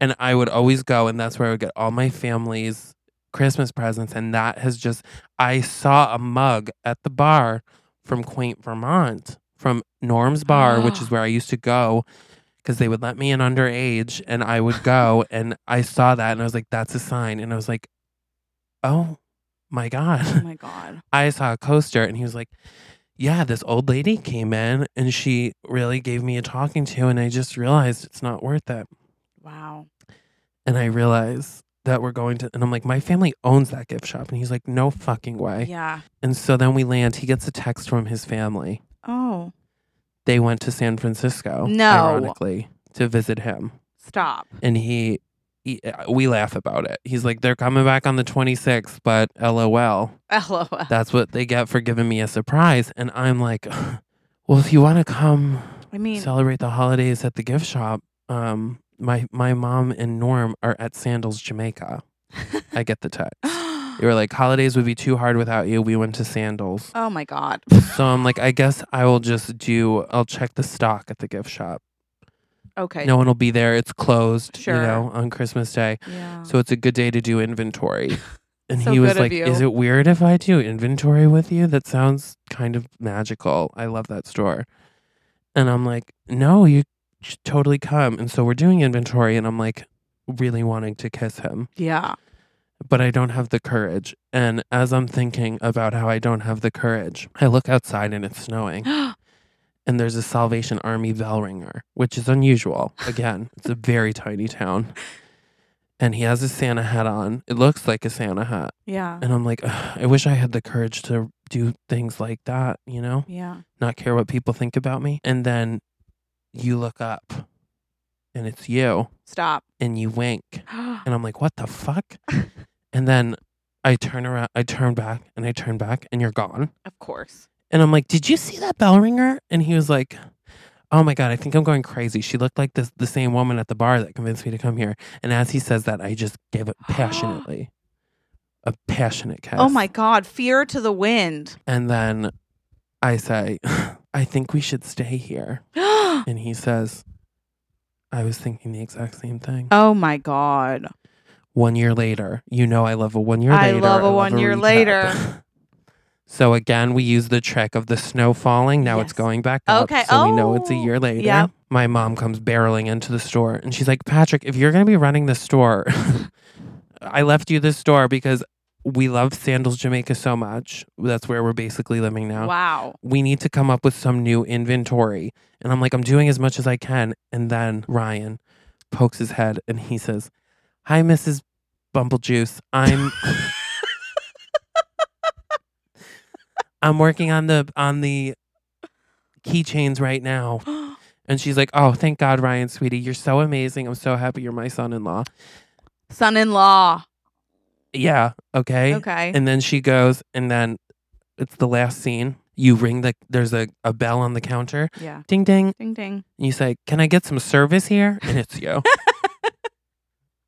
[SPEAKER 3] and I would always go, and that's where I would get all my family's Christmas presents, and that has just I saw a mug at the bar from Quaint, Vermont, from Norm's Bar, which is ah. where I used to go. Because they would let me in underage, and I would go, and I saw that, and I was like, "That's a sign." And I was like, "Oh my god!"
[SPEAKER 2] oh my god.
[SPEAKER 3] I saw a coaster and he was like, Yeah, this old lady came in and she really gave me a talking to. And I just realized it's not worth it.
[SPEAKER 2] Wow.
[SPEAKER 3] And I realized that we're going to, and I'm like, My family owns that gift shop. And he's like, No fucking way.
[SPEAKER 2] Yeah.
[SPEAKER 3] And so then we land. He gets a text from his family.
[SPEAKER 2] Oh.
[SPEAKER 3] They went to San Francisco,
[SPEAKER 2] No.
[SPEAKER 3] ironically, to visit him.
[SPEAKER 2] Stop.
[SPEAKER 3] And he, he, we laugh about it. He's like, They're coming back on the 26th, but LOL.
[SPEAKER 2] LOL.
[SPEAKER 3] That's what they get for giving me a surprise. And I'm like, well, if you want to come
[SPEAKER 2] I mean,
[SPEAKER 3] celebrate the holidays at the gift shop, um, my my mom and Norm are at Sandals, Jamaica. I get the text. They were like, holidays would be too hard without you. We went to Sandals.
[SPEAKER 2] oh my god.
[SPEAKER 3] So I'm like, I guess I will just do, I'll check the stock at the gift shop.
[SPEAKER 2] Okay.
[SPEAKER 3] No one will be there. It's closed,
[SPEAKER 2] Sure.
[SPEAKER 3] you know, on Christmas Day.
[SPEAKER 2] Yeah.
[SPEAKER 3] So it's a good day to do inventory. And
[SPEAKER 2] So
[SPEAKER 3] he was like,
[SPEAKER 2] you.
[SPEAKER 3] Is it weird if I do inventory with you? That sounds kind of magical. I love that store. And I'm like, No, you should totally come. And so we're doing inventory, and I'm like, really wanting to kiss him,
[SPEAKER 2] yeah.
[SPEAKER 3] But I don't have the courage. And as I'm thinking about how I don't have the courage, I look outside and it's snowing, and there's a Salvation Army bell ringer, which is unusual. Again, it's a very tiny town. And he has a Santa hat on. It looks like a Santa hat.
[SPEAKER 2] yeah.
[SPEAKER 3] And I'm like, "Ugh, I wish I had the courage to do things like that, you know,
[SPEAKER 2] Yeah.
[SPEAKER 3] not care what people think about me. And then you look up and it's you
[SPEAKER 2] Stop.
[SPEAKER 3] and you wink. And I'm like, what the fuck? and then I turn around, I turn back and I turn back and you're gone.
[SPEAKER 2] of course.
[SPEAKER 3] And I'm like, did you see that bell ringer? And he was like, oh my God, I think I'm going crazy. She looked like this, the same woman at the bar that convinced me to come here. And as he says that, I just give it passionately. A passionate kiss.
[SPEAKER 2] Oh my god. Fear to the wind.
[SPEAKER 3] And then I say, I think we should stay here. And he says, I was thinking the exact same thing.
[SPEAKER 2] oh my god.
[SPEAKER 3] One year later, you know I love a one year later.
[SPEAKER 2] I
[SPEAKER 3] later.
[SPEAKER 2] love a one year
[SPEAKER 3] recap.
[SPEAKER 2] later.
[SPEAKER 3] so again, we use the trick of the snow falling. Now it's going back up.
[SPEAKER 2] Okay.
[SPEAKER 3] So we know it's a
[SPEAKER 2] Oh,
[SPEAKER 3] year later.
[SPEAKER 2] yep.
[SPEAKER 3] My mom comes barreling into the store and she's like, Patrick, if you're going to be running the store, I left you this store because we love Sandals, Jamaica so much. That's where we're basically living now
[SPEAKER 2] Wow.
[SPEAKER 3] we need to come up with some new inventory. And I'm like, I'm doing as much as I can. And then Ryan pokes his head and he says, Hi, Mrs. Bumblejuice. I'm I'm working on the on the keychains right now. And she's like, Oh, thank God, Ryan, sweetie. You're so amazing. I'm so happy you're my son in law.
[SPEAKER 2] Son in law.
[SPEAKER 3] Yeah, okay.
[SPEAKER 2] Okay.
[SPEAKER 3] And then she goes, and then it's the last scene. You ring the there's a, a bell on the counter.
[SPEAKER 2] yeah.
[SPEAKER 3] Ding ding.
[SPEAKER 2] Ding ding.
[SPEAKER 3] And you say, Can I get some service here? And it's you.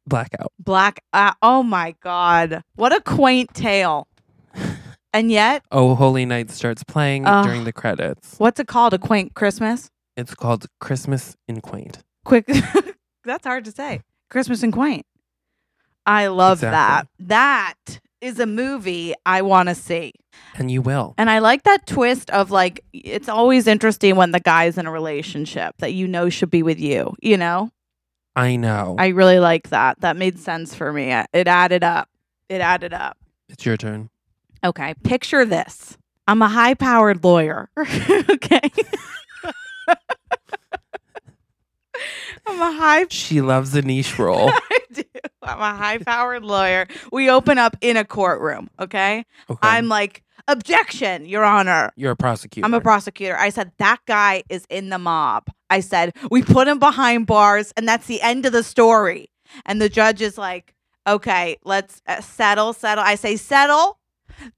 [SPEAKER 3] Blackout.
[SPEAKER 2] Black. Uh, oh my god. What a quaint tale. And yet,
[SPEAKER 3] Oh, Holy Night starts playing
[SPEAKER 2] Ugh.
[SPEAKER 3] during the credits.
[SPEAKER 2] what's it called? A quaint Christmas?
[SPEAKER 3] It's called Christmas in Quaint.
[SPEAKER 2] Quick. That's hard to say. Christmas and quaint. I love
[SPEAKER 3] Exactly.
[SPEAKER 2] that. That is a movie I want to see.
[SPEAKER 3] And you will.
[SPEAKER 2] And I like that twist of like, it's always interesting when the guy's in a relationship that you know should be with you, you know?
[SPEAKER 3] I know.
[SPEAKER 2] I really like that. That made sense for me. It added up. It added up.
[SPEAKER 3] it's your turn.
[SPEAKER 2] Okay, picture this. I'm a high powered lawyer. okay. I'm a high
[SPEAKER 3] She loves the niche role.
[SPEAKER 2] I do. I'm a high powered lawyer. We open up in a courtroom, okay?
[SPEAKER 3] Okay.
[SPEAKER 2] I'm like, objection, Your Honor.
[SPEAKER 3] You're a prosecutor.
[SPEAKER 2] I'm a prosecutor. I said, that guy is in the mob. I said, we put him behind bars, and that's the end of the story. And the judge is like, okay, let's uh, settle, settle. I say, settle.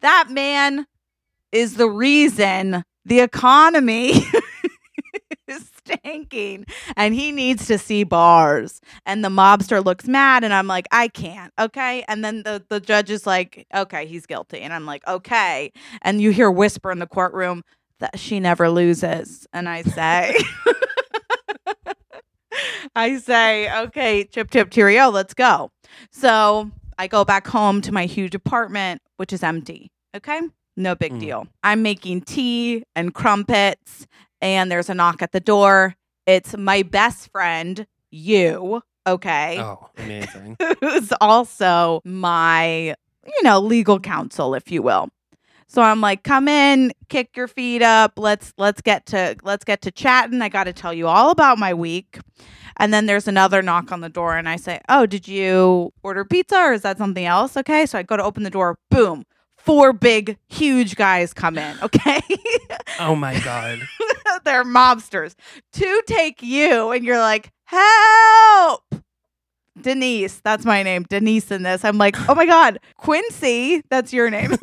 [SPEAKER 2] That man is the reason the economy is drinking and he needs to see bars. And the mobster looks mad and I'm like, I can't. Okay. And then the, the judge is like, okay, he's guilty. And I'm like, okay. And you hear whisper in the courtroom that she never loses. And I say, I say, okay, chip, chip, cheerio, let's go. So I go back home to my huge apartment, which is empty. Okay. No big
[SPEAKER 3] Mm.
[SPEAKER 2] deal. I'm making tea and crumpets, and there's a knock at the door. It's my best friend, you. Okay.
[SPEAKER 3] Oh, amazing.
[SPEAKER 2] Who's also my, you know, legal counsel, if you will. So I'm like, come in, kick your feet up. Let's let's get to let's get to chatting. I got to tell you all about my week. And then there's another knock on the door, and I say, "Oh, did you order pizza, or is that something else?" Okay, so I go to open the door. Boom, four big, huge guys come in. Okay,
[SPEAKER 3] Oh my god.
[SPEAKER 2] they're mobsters. Two take you, and you're like, "Help!" Denise, that's my name, Denise. In this, I'm like, "Oh my god, Quincy, that's your name."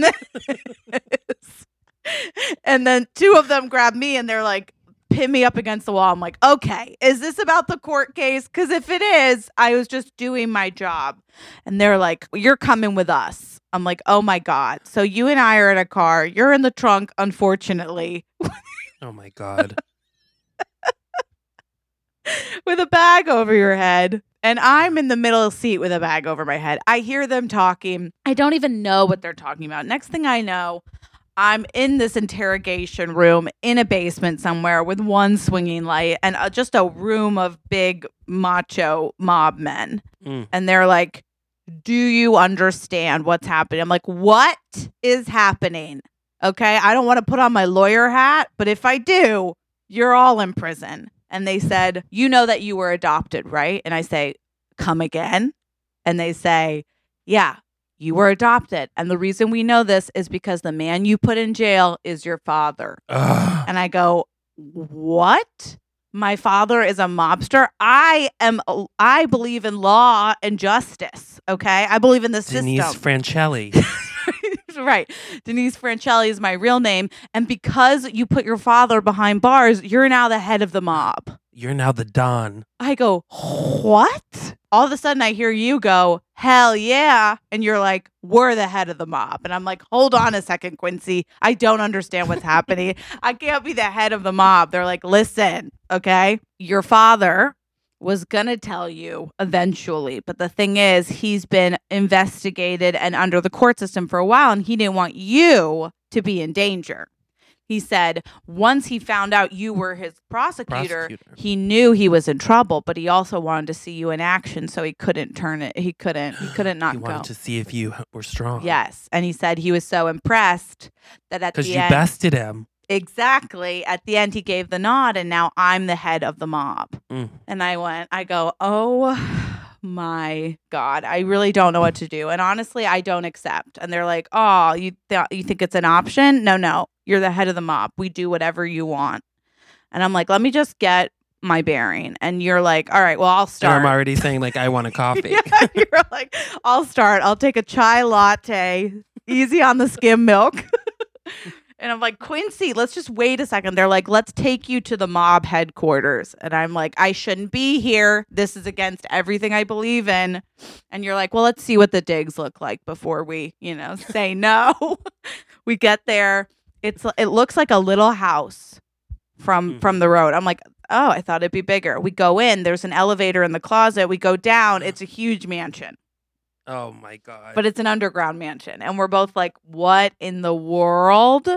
[SPEAKER 2] and then two of them grab me, and they're like, pin me up against the wall. I'm like, okay, is this about the court case? Because if it is, I was just doing my job. And they're like, you're coming with us. I'm like, oh my God. So you and I are in a car. You're in the trunk, unfortunately,
[SPEAKER 3] Oh my god.
[SPEAKER 2] with a bag over your head. And I'm in the middle seat with a bag over my head. I hear them talking. I don't even know what they're talking about. Next thing I know, I'm in this interrogation room in a basement somewhere with one swinging light and uh, just a room of big macho mob men.
[SPEAKER 3] Mm.
[SPEAKER 2] And they're like, Do you understand what's happening? I'm like, What is happening? Okay. I don't want to put on my lawyer hat, but if I do, you're all in prison. And they said, You know that you were adopted, right? And I say, Come again. And they say, Yeah, you were adopted. And the reason we know this is because the man you put in jail is your father.
[SPEAKER 3] Ugh.
[SPEAKER 2] And I go, What? My father is a mobster. I am I believe in law and justice. Okay. I believe in the
[SPEAKER 3] Denise
[SPEAKER 2] system.
[SPEAKER 3] Francelli.
[SPEAKER 2] right. Denise Francelli is my real name. And because you put your father behind bars, you're now the head of the mob.
[SPEAKER 3] You're now the Don.
[SPEAKER 2] I go, What? All of a sudden I hear you go, Hell yeah. And you're like, We're the head of the mob. And I'm like, Hold on a second, Quincy. I don't understand what's happening. I can't be the head of the mob. They're like, Listen, okay, your father was going to tell you eventually. But the thing is, he's been investigated and under the court system for a while, and he didn't want you to be in danger. He said once he found out you were his prosecutor,
[SPEAKER 3] Prosecutor.
[SPEAKER 2] he knew he was in trouble, but he also wanted to see you in action, so he couldn't turn it. He couldn't. He couldn't not
[SPEAKER 3] he wanted
[SPEAKER 2] go.
[SPEAKER 3] to see if you were strong.
[SPEAKER 2] Yes, and he said he was so impressed that at
[SPEAKER 3] Because
[SPEAKER 2] the
[SPEAKER 3] you
[SPEAKER 2] end,
[SPEAKER 3] bested him.
[SPEAKER 2] exactly at the end, he gave the nod, and now I'm the head of the mob.
[SPEAKER 3] Mm.
[SPEAKER 2] And I went, I go, oh my god, I really don't know what to do, and honestly, I don't accept. And they're like, oh, you th- you think it's an option? No, no, you're the head of the mob. We do whatever you want. And I'm like, let me just get my bearing. And you're like, all right, well, I'll
[SPEAKER 3] And
[SPEAKER 2] start.
[SPEAKER 3] I'm already saying like I want a coffee.
[SPEAKER 2] Yeah, you're like, I'll start. I'll take a chai latte, easy on the skim milk. and I'm like, Quincy, let's just wait a second. They're like, let's take you to the mob headquarters. And I'm like, I shouldn't be here. This is against everything I believe in. And you're like, well, let's see what the digs look like before we, you know, say no. we get there. It's it looks like a little house from
[SPEAKER 3] Mhm.
[SPEAKER 2] from the road. I'm like, oh, I thought it'd be bigger. We go in. There's an elevator in the closet. We go down. It's a huge mansion,
[SPEAKER 3] oh my god.
[SPEAKER 2] but it's an underground mansion, and we're both like, what in the world?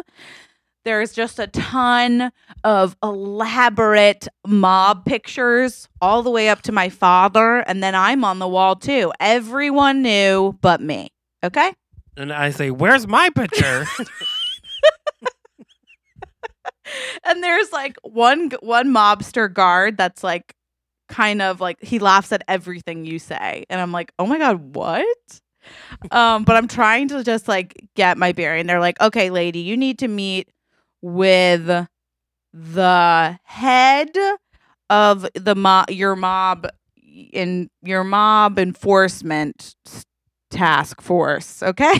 [SPEAKER 2] There's just a ton of elaborate mob pictures all the way up to my father, and then I'm on the wall too. Everyone knew but me. Okay.
[SPEAKER 3] and I say, "Where's my picture?"
[SPEAKER 2] and there's like one one mobster guard that's like kind of like he laughs at everything you say. And i'm like oh my god what? Um but i'm trying to just like get my bearing. They're like okay lady you need to meet with the head of the mob your mob in your mob enforcement task force. Okay.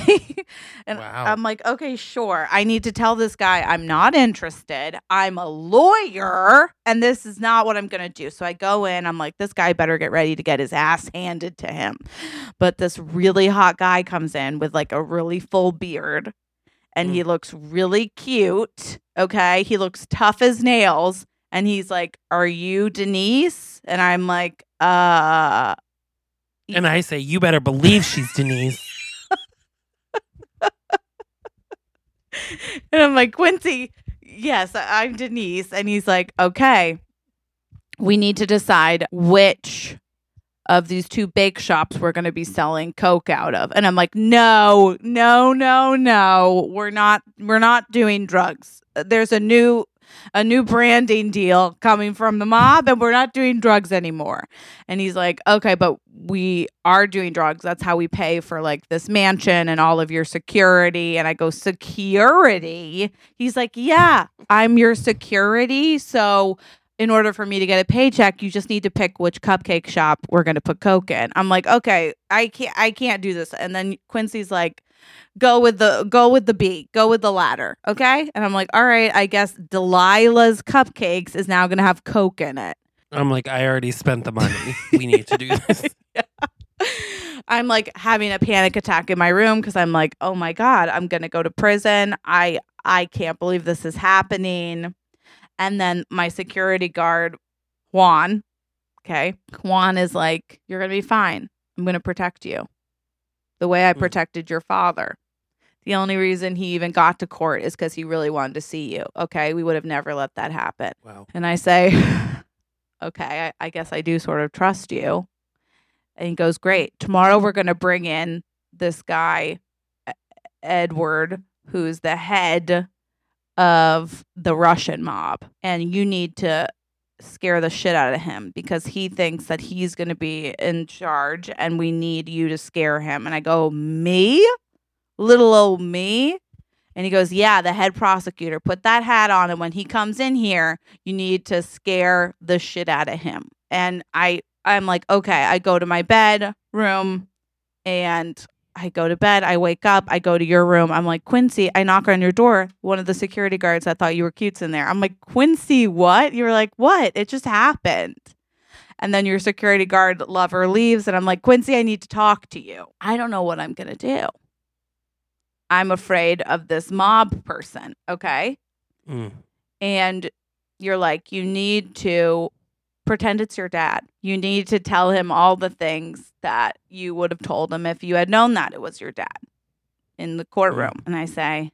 [SPEAKER 2] and
[SPEAKER 3] Wow.
[SPEAKER 2] I'm like, okay, sure. I need to tell this guy I'm not interested. I'm a lawyer and this is not what I'm going to do. So I go in. I'm like, this guy better get ready to get his ass handed to him. But this really hot guy comes in with like a really full beard and he looks really cute. Okay. He looks tough as nails. And he's like, Are you Denise? And I'm like, Uh,
[SPEAKER 3] And I say, you better believe she's Denise.
[SPEAKER 2] and I'm like, Quincy, yes, I'm Denise. And he's like, okay, we need to decide which of these two bake shops we're going to be selling coke out of and i'm like no no no no we're not we're not doing drugs there's a new a new branding deal coming from the mob and we're not doing drugs anymore. And he's like okay but we are doing drugs. That's how we pay for like this mansion and all of your security. And i go security? He's like yeah i'm your security. So in order for me to get a paycheck you just need to pick which cupcake shop we're going to put coke in. I'm like okay i can't i can't do this. And then quincy's like go with the go with the B, go with the latter, okay? And I'm like, all right, I guess Delilah's cupcakes is now gonna have Coke in it.
[SPEAKER 3] I'm like, I already spent the money. We need to do this.
[SPEAKER 2] I'm like having a panic attack in my room because I'm like, oh my god, I'm gonna go to prison. I I can't believe this is happening. And then my security guard, Juan, okay, Juan is like, you're gonna be fine. I'm gonna protect you, the way I
[SPEAKER 3] Hmm.
[SPEAKER 2] protected your father. The only reason he even got to court is because he really wanted to see you. Okay, we would have never let that happen.
[SPEAKER 3] Wow.
[SPEAKER 2] And I say, okay, I, I guess I do sort of trust you. And he goes, great. Tomorrow we're going to bring in this guy, Edward, who's the head of the Russian mob. And you need to scare the shit out of him because he thinks that he's going to be in charge and we need you to scare him. And I go, me? Little old me? And he goes, Yeah, the head prosecutor. Put that hat on. And when he comes in here, you need to scare the shit out of him. And I I'm like, okay, I go to my bedroom and I go to bed. I wake up. I go to your room. I'm like, Quincy, I knock on your door. One of the security guards that thought you were cute's in there. I'm like, Quincy, what? You're like, what? It just happened. And then your security guard lover leaves. And I'm like, Quincy, I need to talk to you. I don't know what I'm going to do. I'm afraid of this mob person. Okay
[SPEAKER 3] Mm.
[SPEAKER 2] and you're like you need to pretend it's your dad. You need to tell him all the things that you would have told him if you had known that it was your dad in the courtroom. And i say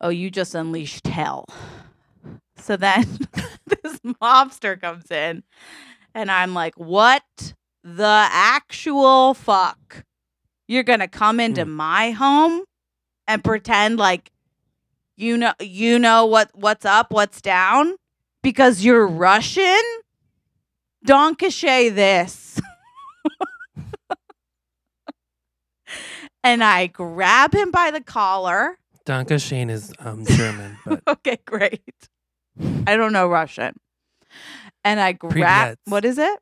[SPEAKER 2] oh you just unleashed hell. So then this mobster comes in and i'm like what the actual fuck? You're gonna come into hmm. my home and pretend like you know you know what what's up what's down because you're russian? Cachet this. And i grab him by the collar.
[SPEAKER 3] Danke schön is um, German, but
[SPEAKER 2] okay great. I don't know russian. And i grab
[SPEAKER 3] Privyet.
[SPEAKER 2] what is it?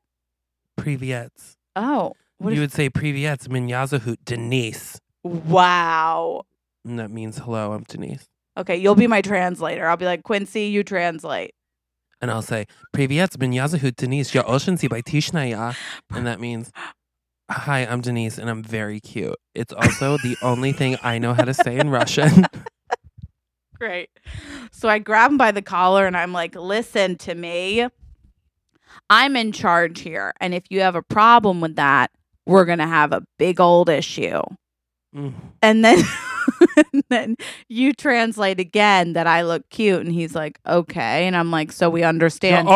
[SPEAKER 3] Privyets.
[SPEAKER 2] oh what
[SPEAKER 3] you
[SPEAKER 2] is,
[SPEAKER 3] would say Privyets, Minyazahut, Denise.
[SPEAKER 2] wow.
[SPEAKER 3] And that means hello, I'm Denise.
[SPEAKER 2] okay you'll be my translator. I'll be like quincy you translate
[SPEAKER 3] And I'll say, Privyets, Minyazahut, Denise. Ja oshensi by Tishnaya. And that means, hi, I'm Denise, and I'm very cute. It's also the only thing I know how to say in Russian.
[SPEAKER 2] Great. So I grab him by the collar and I'm like, listen to me. I'm in charge here. And if you have a problem with that, we're going to have a big old issue.
[SPEAKER 3] Mm.
[SPEAKER 2] And then, then you translate again that I look cute. And he's like, okay. And I'm like, so we understand.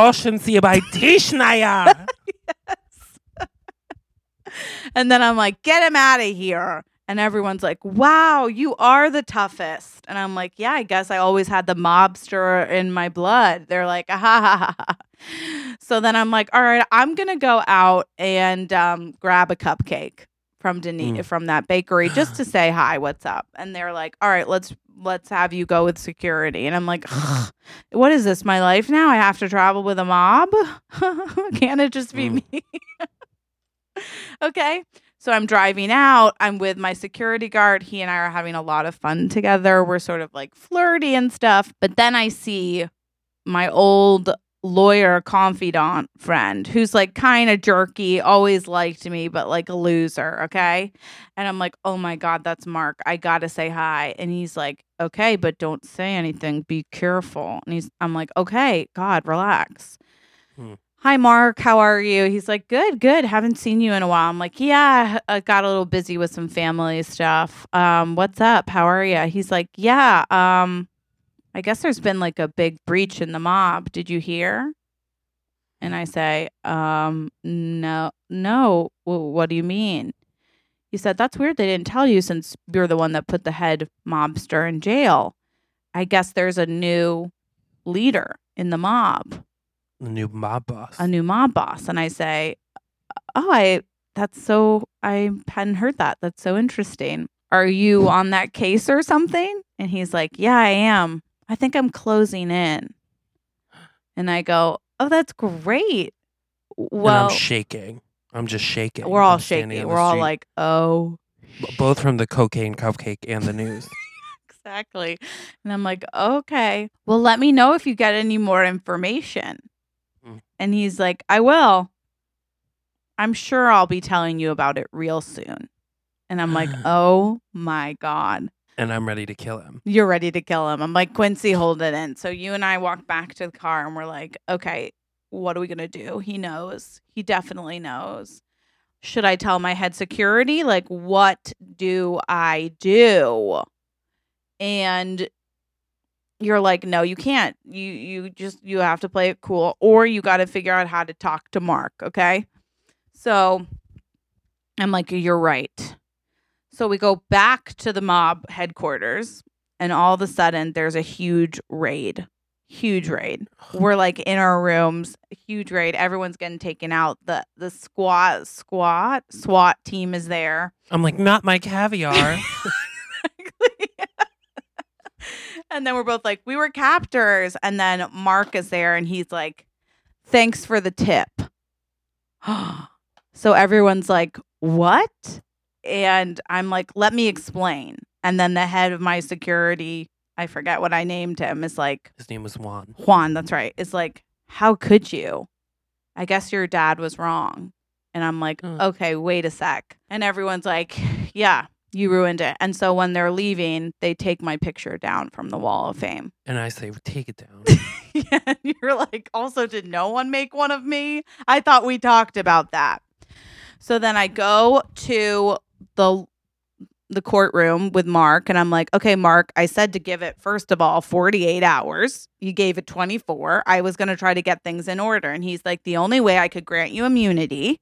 [SPEAKER 3] Tishnaya.
[SPEAKER 2] And then I'm like, get him out of here. And everyone's like, wow, you are the toughest. And I'm like, yeah, I guess I always had the mobster in my blood. They're like, ah, ha, ha, ha, ha. So then I'm like, all right, I'm going to go out and um, grab a cupcake from Denise,
[SPEAKER 3] Mm.
[SPEAKER 2] from that bakery just to say hi, what's up? And they're like, all right, let's let's have you go with security. And I'm like, what is this, my life now? I have to travel with a mob? Can't it just be
[SPEAKER 3] Mm.
[SPEAKER 2] me? okay. So I'm driving out. I'm with my security guard. He and I are having a lot of fun together. We're sort of like flirty and stuff. But then I see my old lawyer confidant friend who's like kind of jerky, always liked me, but like a loser. Okay. And I'm like, oh my God, that's Mark. I got to say hi. And he's like, okay, but don't say anything. Be careful. And he's, I'm like, okay, God, relax.
[SPEAKER 3] Hmm.
[SPEAKER 2] Hi, Mark. How are you? He's like, good, good. Haven't seen you in a while. I'm like, yeah, I got a little busy with some family stuff. Um, what's up? How are you? He's like, yeah, um, I guess there's been like a big breach in the mob. Did you hear? And I say, um, no, no. W- what do you mean? He said, that's weird. They didn't tell you since you're the one that put the head mobster in jail. I guess there's a new leader in the mob,
[SPEAKER 3] The new mob boss.
[SPEAKER 2] a new mob boss. And I say, oh, I, that's so, I hadn't heard that. That's so interesting. Are you on that case or something? And he's like, yeah, I am. I think I'm closing in. And I go, oh, that's great.
[SPEAKER 3] and
[SPEAKER 2] Well,
[SPEAKER 3] I'm shaking. I'm just shaking.
[SPEAKER 2] we're all
[SPEAKER 3] I'm
[SPEAKER 2] shaking. We're all
[SPEAKER 3] street,
[SPEAKER 2] like, oh,
[SPEAKER 3] both from the cocaine cupcake and the news.
[SPEAKER 2] exactly. And I'm like, okay, well, let me know if you get any more information.
[SPEAKER 3] Mm.
[SPEAKER 2] And he's like, I will. I'm sure I'll be telling you about it real soon. And I'm like, oh my God.
[SPEAKER 3] And I'm ready to kill him.
[SPEAKER 2] You're ready to kill him. I'm like, Quincy, hold it in. So you and I walk back to the car and we're like, okay, what are we going to do? He knows. He definitely knows. Should I tell my head security? Like, what do I do? And you're like, no, you can't. You you just you have to play it cool, or you got to figure out how to talk to Mark. Okay. So I'm like, you're right. So we go back to the mob headquarters, and all of a sudden there's a huge raid. Huge raid. We're like in our rooms, huge raid. Everyone's getting taken out. The the squat squat SWAT team is there.
[SPEAKER 3] I'm like, not my caviar.
[SPEAKER 2] and then we're both like, we were captors. And then Mark is there and he's like, thanks for the tip. so everyone's like, what? And I'm like, let me explain. And then the head of my security, I forget what I named him, is like,
[SPEAKER 3] His name was Juan.
[SPEAKER 2] Juan, that's right. Is like, how could you? I guess your dad was wrong. And I'm like,
[SPEAKER 3] Hmm.
[SPEAKER 2] okay, wait a sec. And everyone's like, yeah, you ruined it. And so when they're leaving, they take my picture down from the wall of fame.
[SPEAKER 3] And I say, take it down.
[SPEAKER 2] yeah, you're like, also, did no one make one of me? I thought we talked about that. So then I go to the the courtroom with Mark and I'm like, "Okay, Mark, I said to give it first of all 48 hours. You gave it 24. I was going to try to get things in order." And he's like, "The only way I could grant you immunity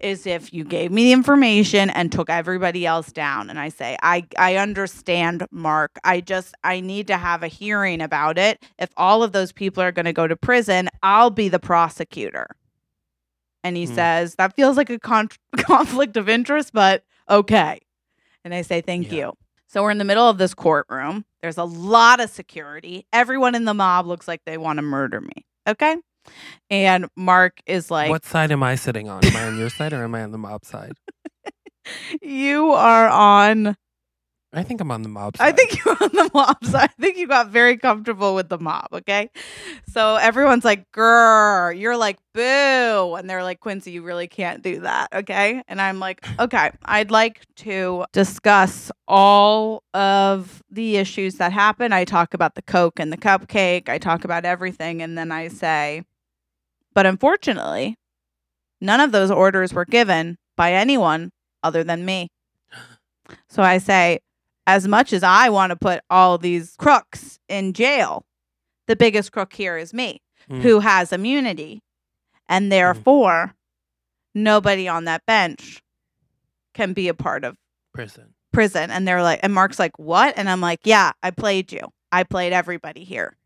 [SPEAKER 2] is if you gave me the information and took everybody else down." And I say, "I I understand, Mark. I just I need to have a hearing about it. If all of those people are going to go to prison, I'll be the prosecutor." And he
[SPEAKER 3] Hmm.
[SPEAKER 2] says, "That feels like a con- conflict of interest, but okay." And I say, "Thank
[SPEAKER 3] Yeah.
[SPEAKER 2] you." So we're in the middle of this courtroom. There's a lot of security. Everyone in the mob looks like they want to murder me. Okay? And Mark is like,
[SPEAKER 3] what side am I sitting on? Am I on your side or am I on the mob side?
[SPEAKER 2] "You are on
[SPEAKER 3] I think I'm on the mob side.
[SPEAKER 2] I think you're on the mob side. I think you got very comfortable with the mob, okay? So everyone's like, grr, you're like, boo. And they're like, Quincy, you really can't do that, okay? And I'm like, okay, I'd like to discuss all of the issues that happen. I talk about the Coke and the cupcake, I talk about everything. And then I say, but unfortunately, none of those orders were given by anyone other than me. So I say, as much as I want to put all these crooks in jail, the biggest crook here is me,
[SPEAKER 3] Mm.
[SPEAKER 2] who has immunity. And therefore, nobody on that bench can be a part of
[SPEAKER 3] prison.
[SPEAKER 2] prison. And they're like, and Mark's like, what? And I'm like, yeah, I played you. I played everybody here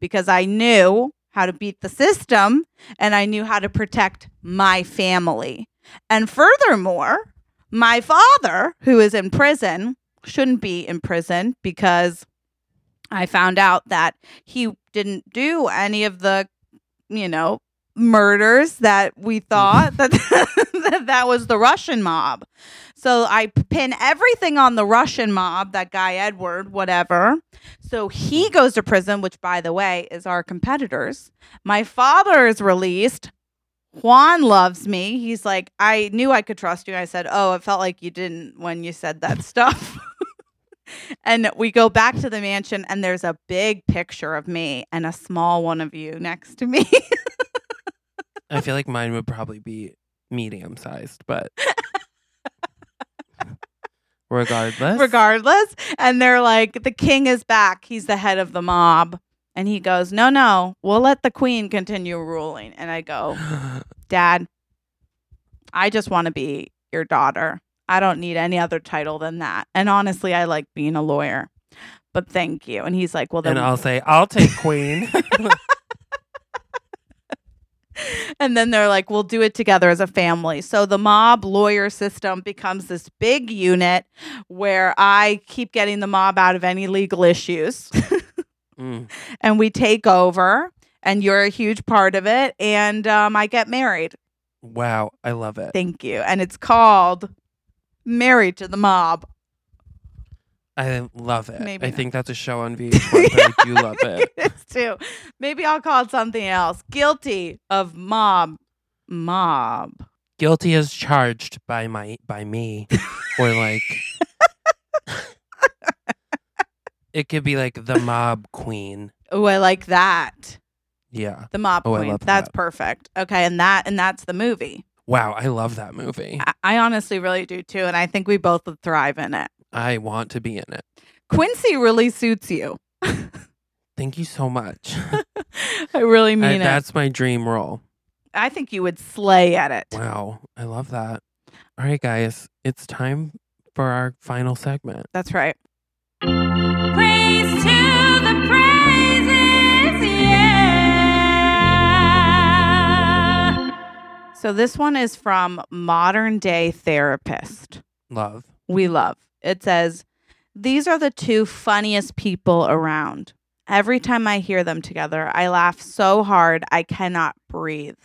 [SPEAKER 2] because I knew how to beat the system and I knew how to protect my family. And furthermore, my father, who is in prison, shouldn't be in prison because I found out that he didn't do any of the, you know, murders that we mm. thought that, that that was the Russian mob. So I pin everything on the Russian mob, that guy Edward, whatever. So he mm. goes to prison, which by the way is our competitors. My father is released. Juan loves me. He's like, I knew I could trust you. I said, Oh, it felt like you didn't when you said that stuff. And we go back to the mansion, and there's a big picture of me and a small one of you next to me.
[SPEAKER 3] I feel like mine would probably be medium sized, but regardless.
[SPEAKER 2] regardless. And they're like, the king is back. He's the head of the mob. And he goes, No, no, we'll let the queen continue ruling. And I go, Dad, I just want to be your daughter. I don't need any other title than that. And honestly, I like being a lawyer. But thank you. And he's like, Well, then
[SPEAKER 3] and I'll say, I'll take queen.
[SPEAKER 2] and then they're like, we'll do it together as a family. So the mob lawyer system becomes this big unit where I keep getting the mob out of any legal issues
[SPEAKER 3] Mm.
[SPEAKER 2] and we take over. And you're a huge part of it. And um, I get married.
[SPEAKER 3] Wow, I love it.
[SPEAKER 2] Thank you. And it's called Married to the Mob.
[SPEAKER 3] I love it.
[SPEAKER 2] Maybe
[SPEAKER 3] I
[SPEAKER 2] not.
[SPEAKER 3] think that's a show on VH1, but I do love it.
[SPEAKER 2] it's too. Maybe I'll call it something else. Guilty of mob. Mob.
[SPEAKER 3] Guilty as charged by my by me, or like it could be like the mob queen.
[SPEAKER 2] Oh, I like that.
[SPEAKER 3] Yeah.
[SPEAKER 2] The mob
[SPEAKER 3] Oh,
[SPEAKER 2] queen. That's
[SPEAKER 3] that.
[SPEAKER 2] perfect. Okay, and that and that's the movie.
[SPEAKER 3] Wow, I love that movie.
[SPEAKER 2] I, I honestly really do too, and I think we both would thrive in it.
[SPEAKER 3] I want to be in it.
[SPEAKER 2] Quincy really suits you.
[SPEAKER 3] Thank you so much.
[SPEAKER 2] I really
[SPEAKER 3] I-
[SPEAKER 2] mean it.
[SPEAKER 3] that's my dream role.
[SPEAKER 2] I think you would slay at it.
[SPEAKER 3] Wow, I love that. All right, guys, it's time for our final segment.
[SPEAKER 2] That's right.
[SPEAKER 1] Praise to
[SPEAKER 2] So this one is from Modern Day Therapist.
[SPEAKER 3] Love.
[SPEAKER 2] We love. It says, These are the two funniest people around. Every time I hear them together, I laugh so hard I cannot breathe.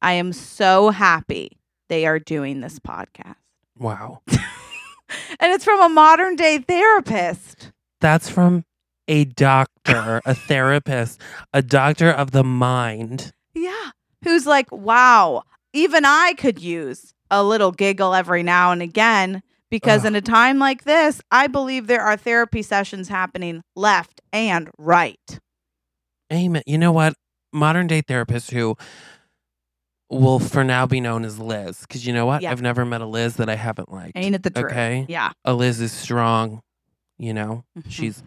[SPEAKER 2] I am so happy they are doing this podcast.
[SPEAKER 3] Wow.
[SPEAKER 2] And it's from a modern day therapist.
[SPEAKER 3] That's from a doctor, a therapist, a doctor of the mind.
[SPEAKER 2] Yeah. Who's like, wow, even I could use a little giggle every now and again because
[SPEAKER 3] Ugh.
[SPEAKER 2] in a time like this, I believe there are therapy sessions happening left and right.
[SPEAKER 3] Amen. You know what? Modern day therapists who will for now be known as Liz. Because you know what?
[SPEAKER 2] Yeah.
[SPEAKER 3] I've never met a Liz that I haven't liked.
[SPEAKER 2] Ain't it the truth?
[SPEAKER 3] Okay.
[SPEAKER 2] Yeah.
[SPEAKER 3] A Liz is strong, you know?
[SPEAKER 2] Mhm.
[SPEAKER 3] She's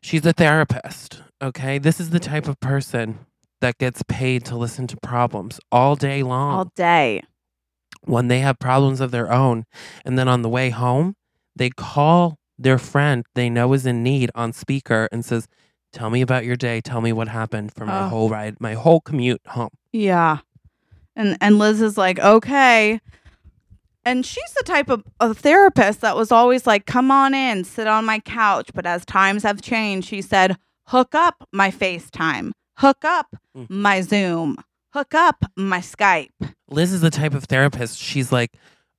[SPEAKER 3] she's a therapist. Okay. This is the type of person that gets paid to listen to problems all day long.
[SPEAKER 2] all day.
[SPEAKER 3] when they have problems of their own. And then on the way home, they call their friend they know is in need on speaker and says, Tell me about your day. Tell me what happened for my
[SPEAKER 2] Oh.
[SPEAKER 3] whole ride, my whole commute home.
[SPEAKER 2] Yeah. And and Liz is like, okay. And she's the type of, of therapist that was always like, come on in, sit on my couch. But as times have changed, she said, hook up my FaceTime, hook up
[SPEAKER 3] Mm.
[SPEAKER 2] my Zoom, hook up my Skype.
[SPEAKER 3] Liz is the type of therapist. She's like,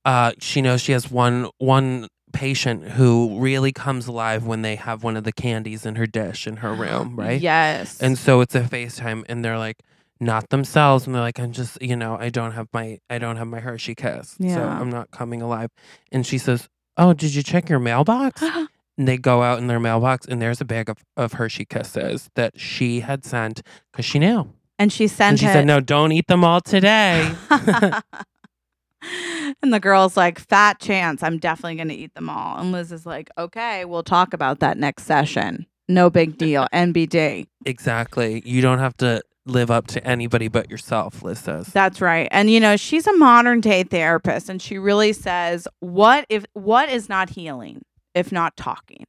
[SPEAKER 3] uh, she knows she has one one patient who really comes alive when they have one of the candies in her dish in her room, right?
[SPEAKER 2] Yes.
[SPEAKER 3] And so it's a FaceTime and they're like not themselves and they're like, I'm just you know, I don't have my I don't have my Hershey kiss. So I'm not coming alive. And she says, Oh, did you check your mailbox? and they go out in their mailbox and there's a bag of, of Hershey kisses that she had sent because she knew.
[SPEAKER 2] and she sent
[SPEAKER 3] And she
[SPEAKER 2] it.
[SPEAKER 3] said, No, don't eat them all today.
[SPEAKER 2] and the girl's like, fat chance, I'm definitely going to eat them all. And Liz is like, okay, we'll talk about that next session. No big deal. NBD.
[SPEAKER 3] exactly. You don't have to live up to anybody but yourself, Liz says.
[SPEAKER 2] That's right. And you know, she's a modern day therapist and she really says, what if what is not healing if not talking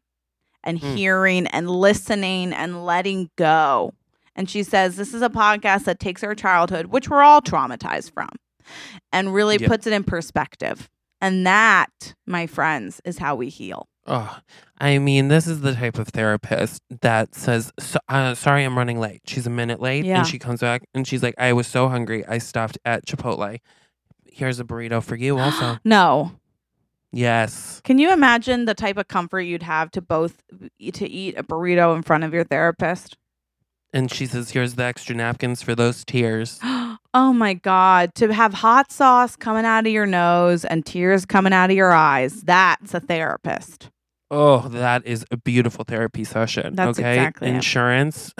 [SPEAKER 2] and
[SPEAKER 3] Hmm.
[SPEAKER 2] hearing and listening and letting go. And she says this is a podcast that takes our childhood, which we're all traumatized from, and really
[SPEAKER 3] Yep.
[SPEAKER 2] puts it in perspective. And that, my friends, is how we heal.
[SPEAKER 3] Oh, I mean, this is the type of therapist that says, so, uh, "Sorry, I'm running late." She's a minute late,
[SPEAKER 2] Yeah.
[SPEAKER 3] and she comes back and she's like, "I was so hungry, I stopped at Chipotle. Here's a burrito for you, also."
[SPEAKER 2] no.
[SPEAKER 3] Yes,
[SPEAKER 2] Can you imagine the type of comfort you'd have to both to eat a burrito in front of your therapist?
[SPEAKER 3] and she says, "Here's the extra napkins for those tears."
[SPEAKER 2] oh my god, to have hot sauce coming out of your nose and tears coming out of your eyes. That's a therapist.
[SPEAKER 3] Oh, that is a beautiful therapy session.
[SPEAKER 2] That's
[SPEAKER 3] okay,
[SPEAKER 2] exactly
[SPEAKER 3] insurance.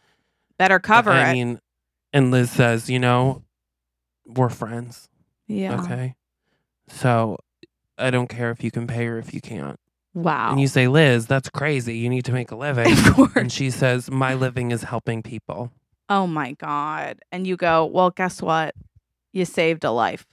[SPEAKER 2] Better cover
[SPEAKER 3] I
[SPEAKER 2] it.
[SPEAKER 3] mean, and Liz says, "You know, we're friends."
[SPEAKER 2] yeah.
[SPEAKER 3] Okay, so I don't care if you can pay or if you can't.
[SPEAKER 2] Wow.
[SPEAKER 3] And you say, Liz, that's crazy. You need to make a living.
[SPEAKER 2] of course.
[SPEAKER 3] and she says, My living is helping people.
[SPEAKER 2] Oh my God. And you go, well, guess what? You saved a life.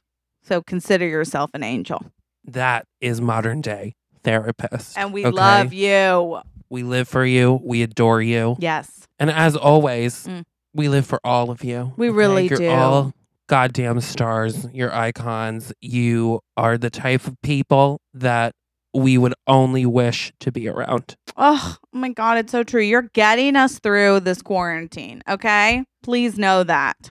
[SPEAKER 2] So consider yourself an angel.
[SPEAKER 3] That is modern day therapist.
[SPEAKER 2] And we
[SPEAKER 3] okay?
[SPEAKER 2] love you.
[SPEAKER 3] We live for you. We adore you.
[SPEAKER 2] Yes.
[SPEAKER 3] And as always,
[SPEAKER 2] Mm.
[SPEAKER 3] we live for all of you.
[SPEAKER 2] We really
[SPEAKER 3] You're
[SPEAKER 2] do.
[SPEAKER 3] all goddamn stars. You're icons. You are the type of people that we would only wish to be around.
[SPEAKER 2] Oh, my God. It's so true. You're getting us through this quarantine. Okay. Please know that.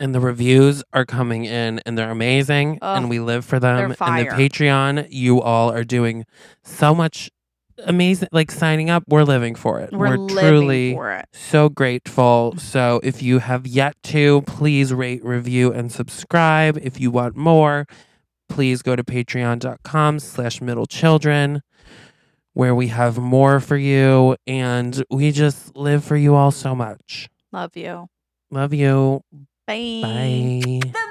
[SPEAKER 3] And the reviews are coming in and they're amazing
[SPEAKER 2] Ugh,
[SPEAKER 3] and we live for them. And the. Patreon, you all are doing so much amazing like signing up. We're living for it.
[SPEAKER 2] We're, living
[SPEAKER 3] truly
[SPEAKER 2] for it.
[SPEAKER 3] so grateful. So if you have yet to, please rate, review, and subscribe. If you want more, please go to patreon.com slash middle children where we have more for you and we just live for you all so much.
[SPEAKER 2] Love you.
[SPEAKER 3] Love you.
[SPEAKER 2] Bye.
[SPEAKER 3] Bye.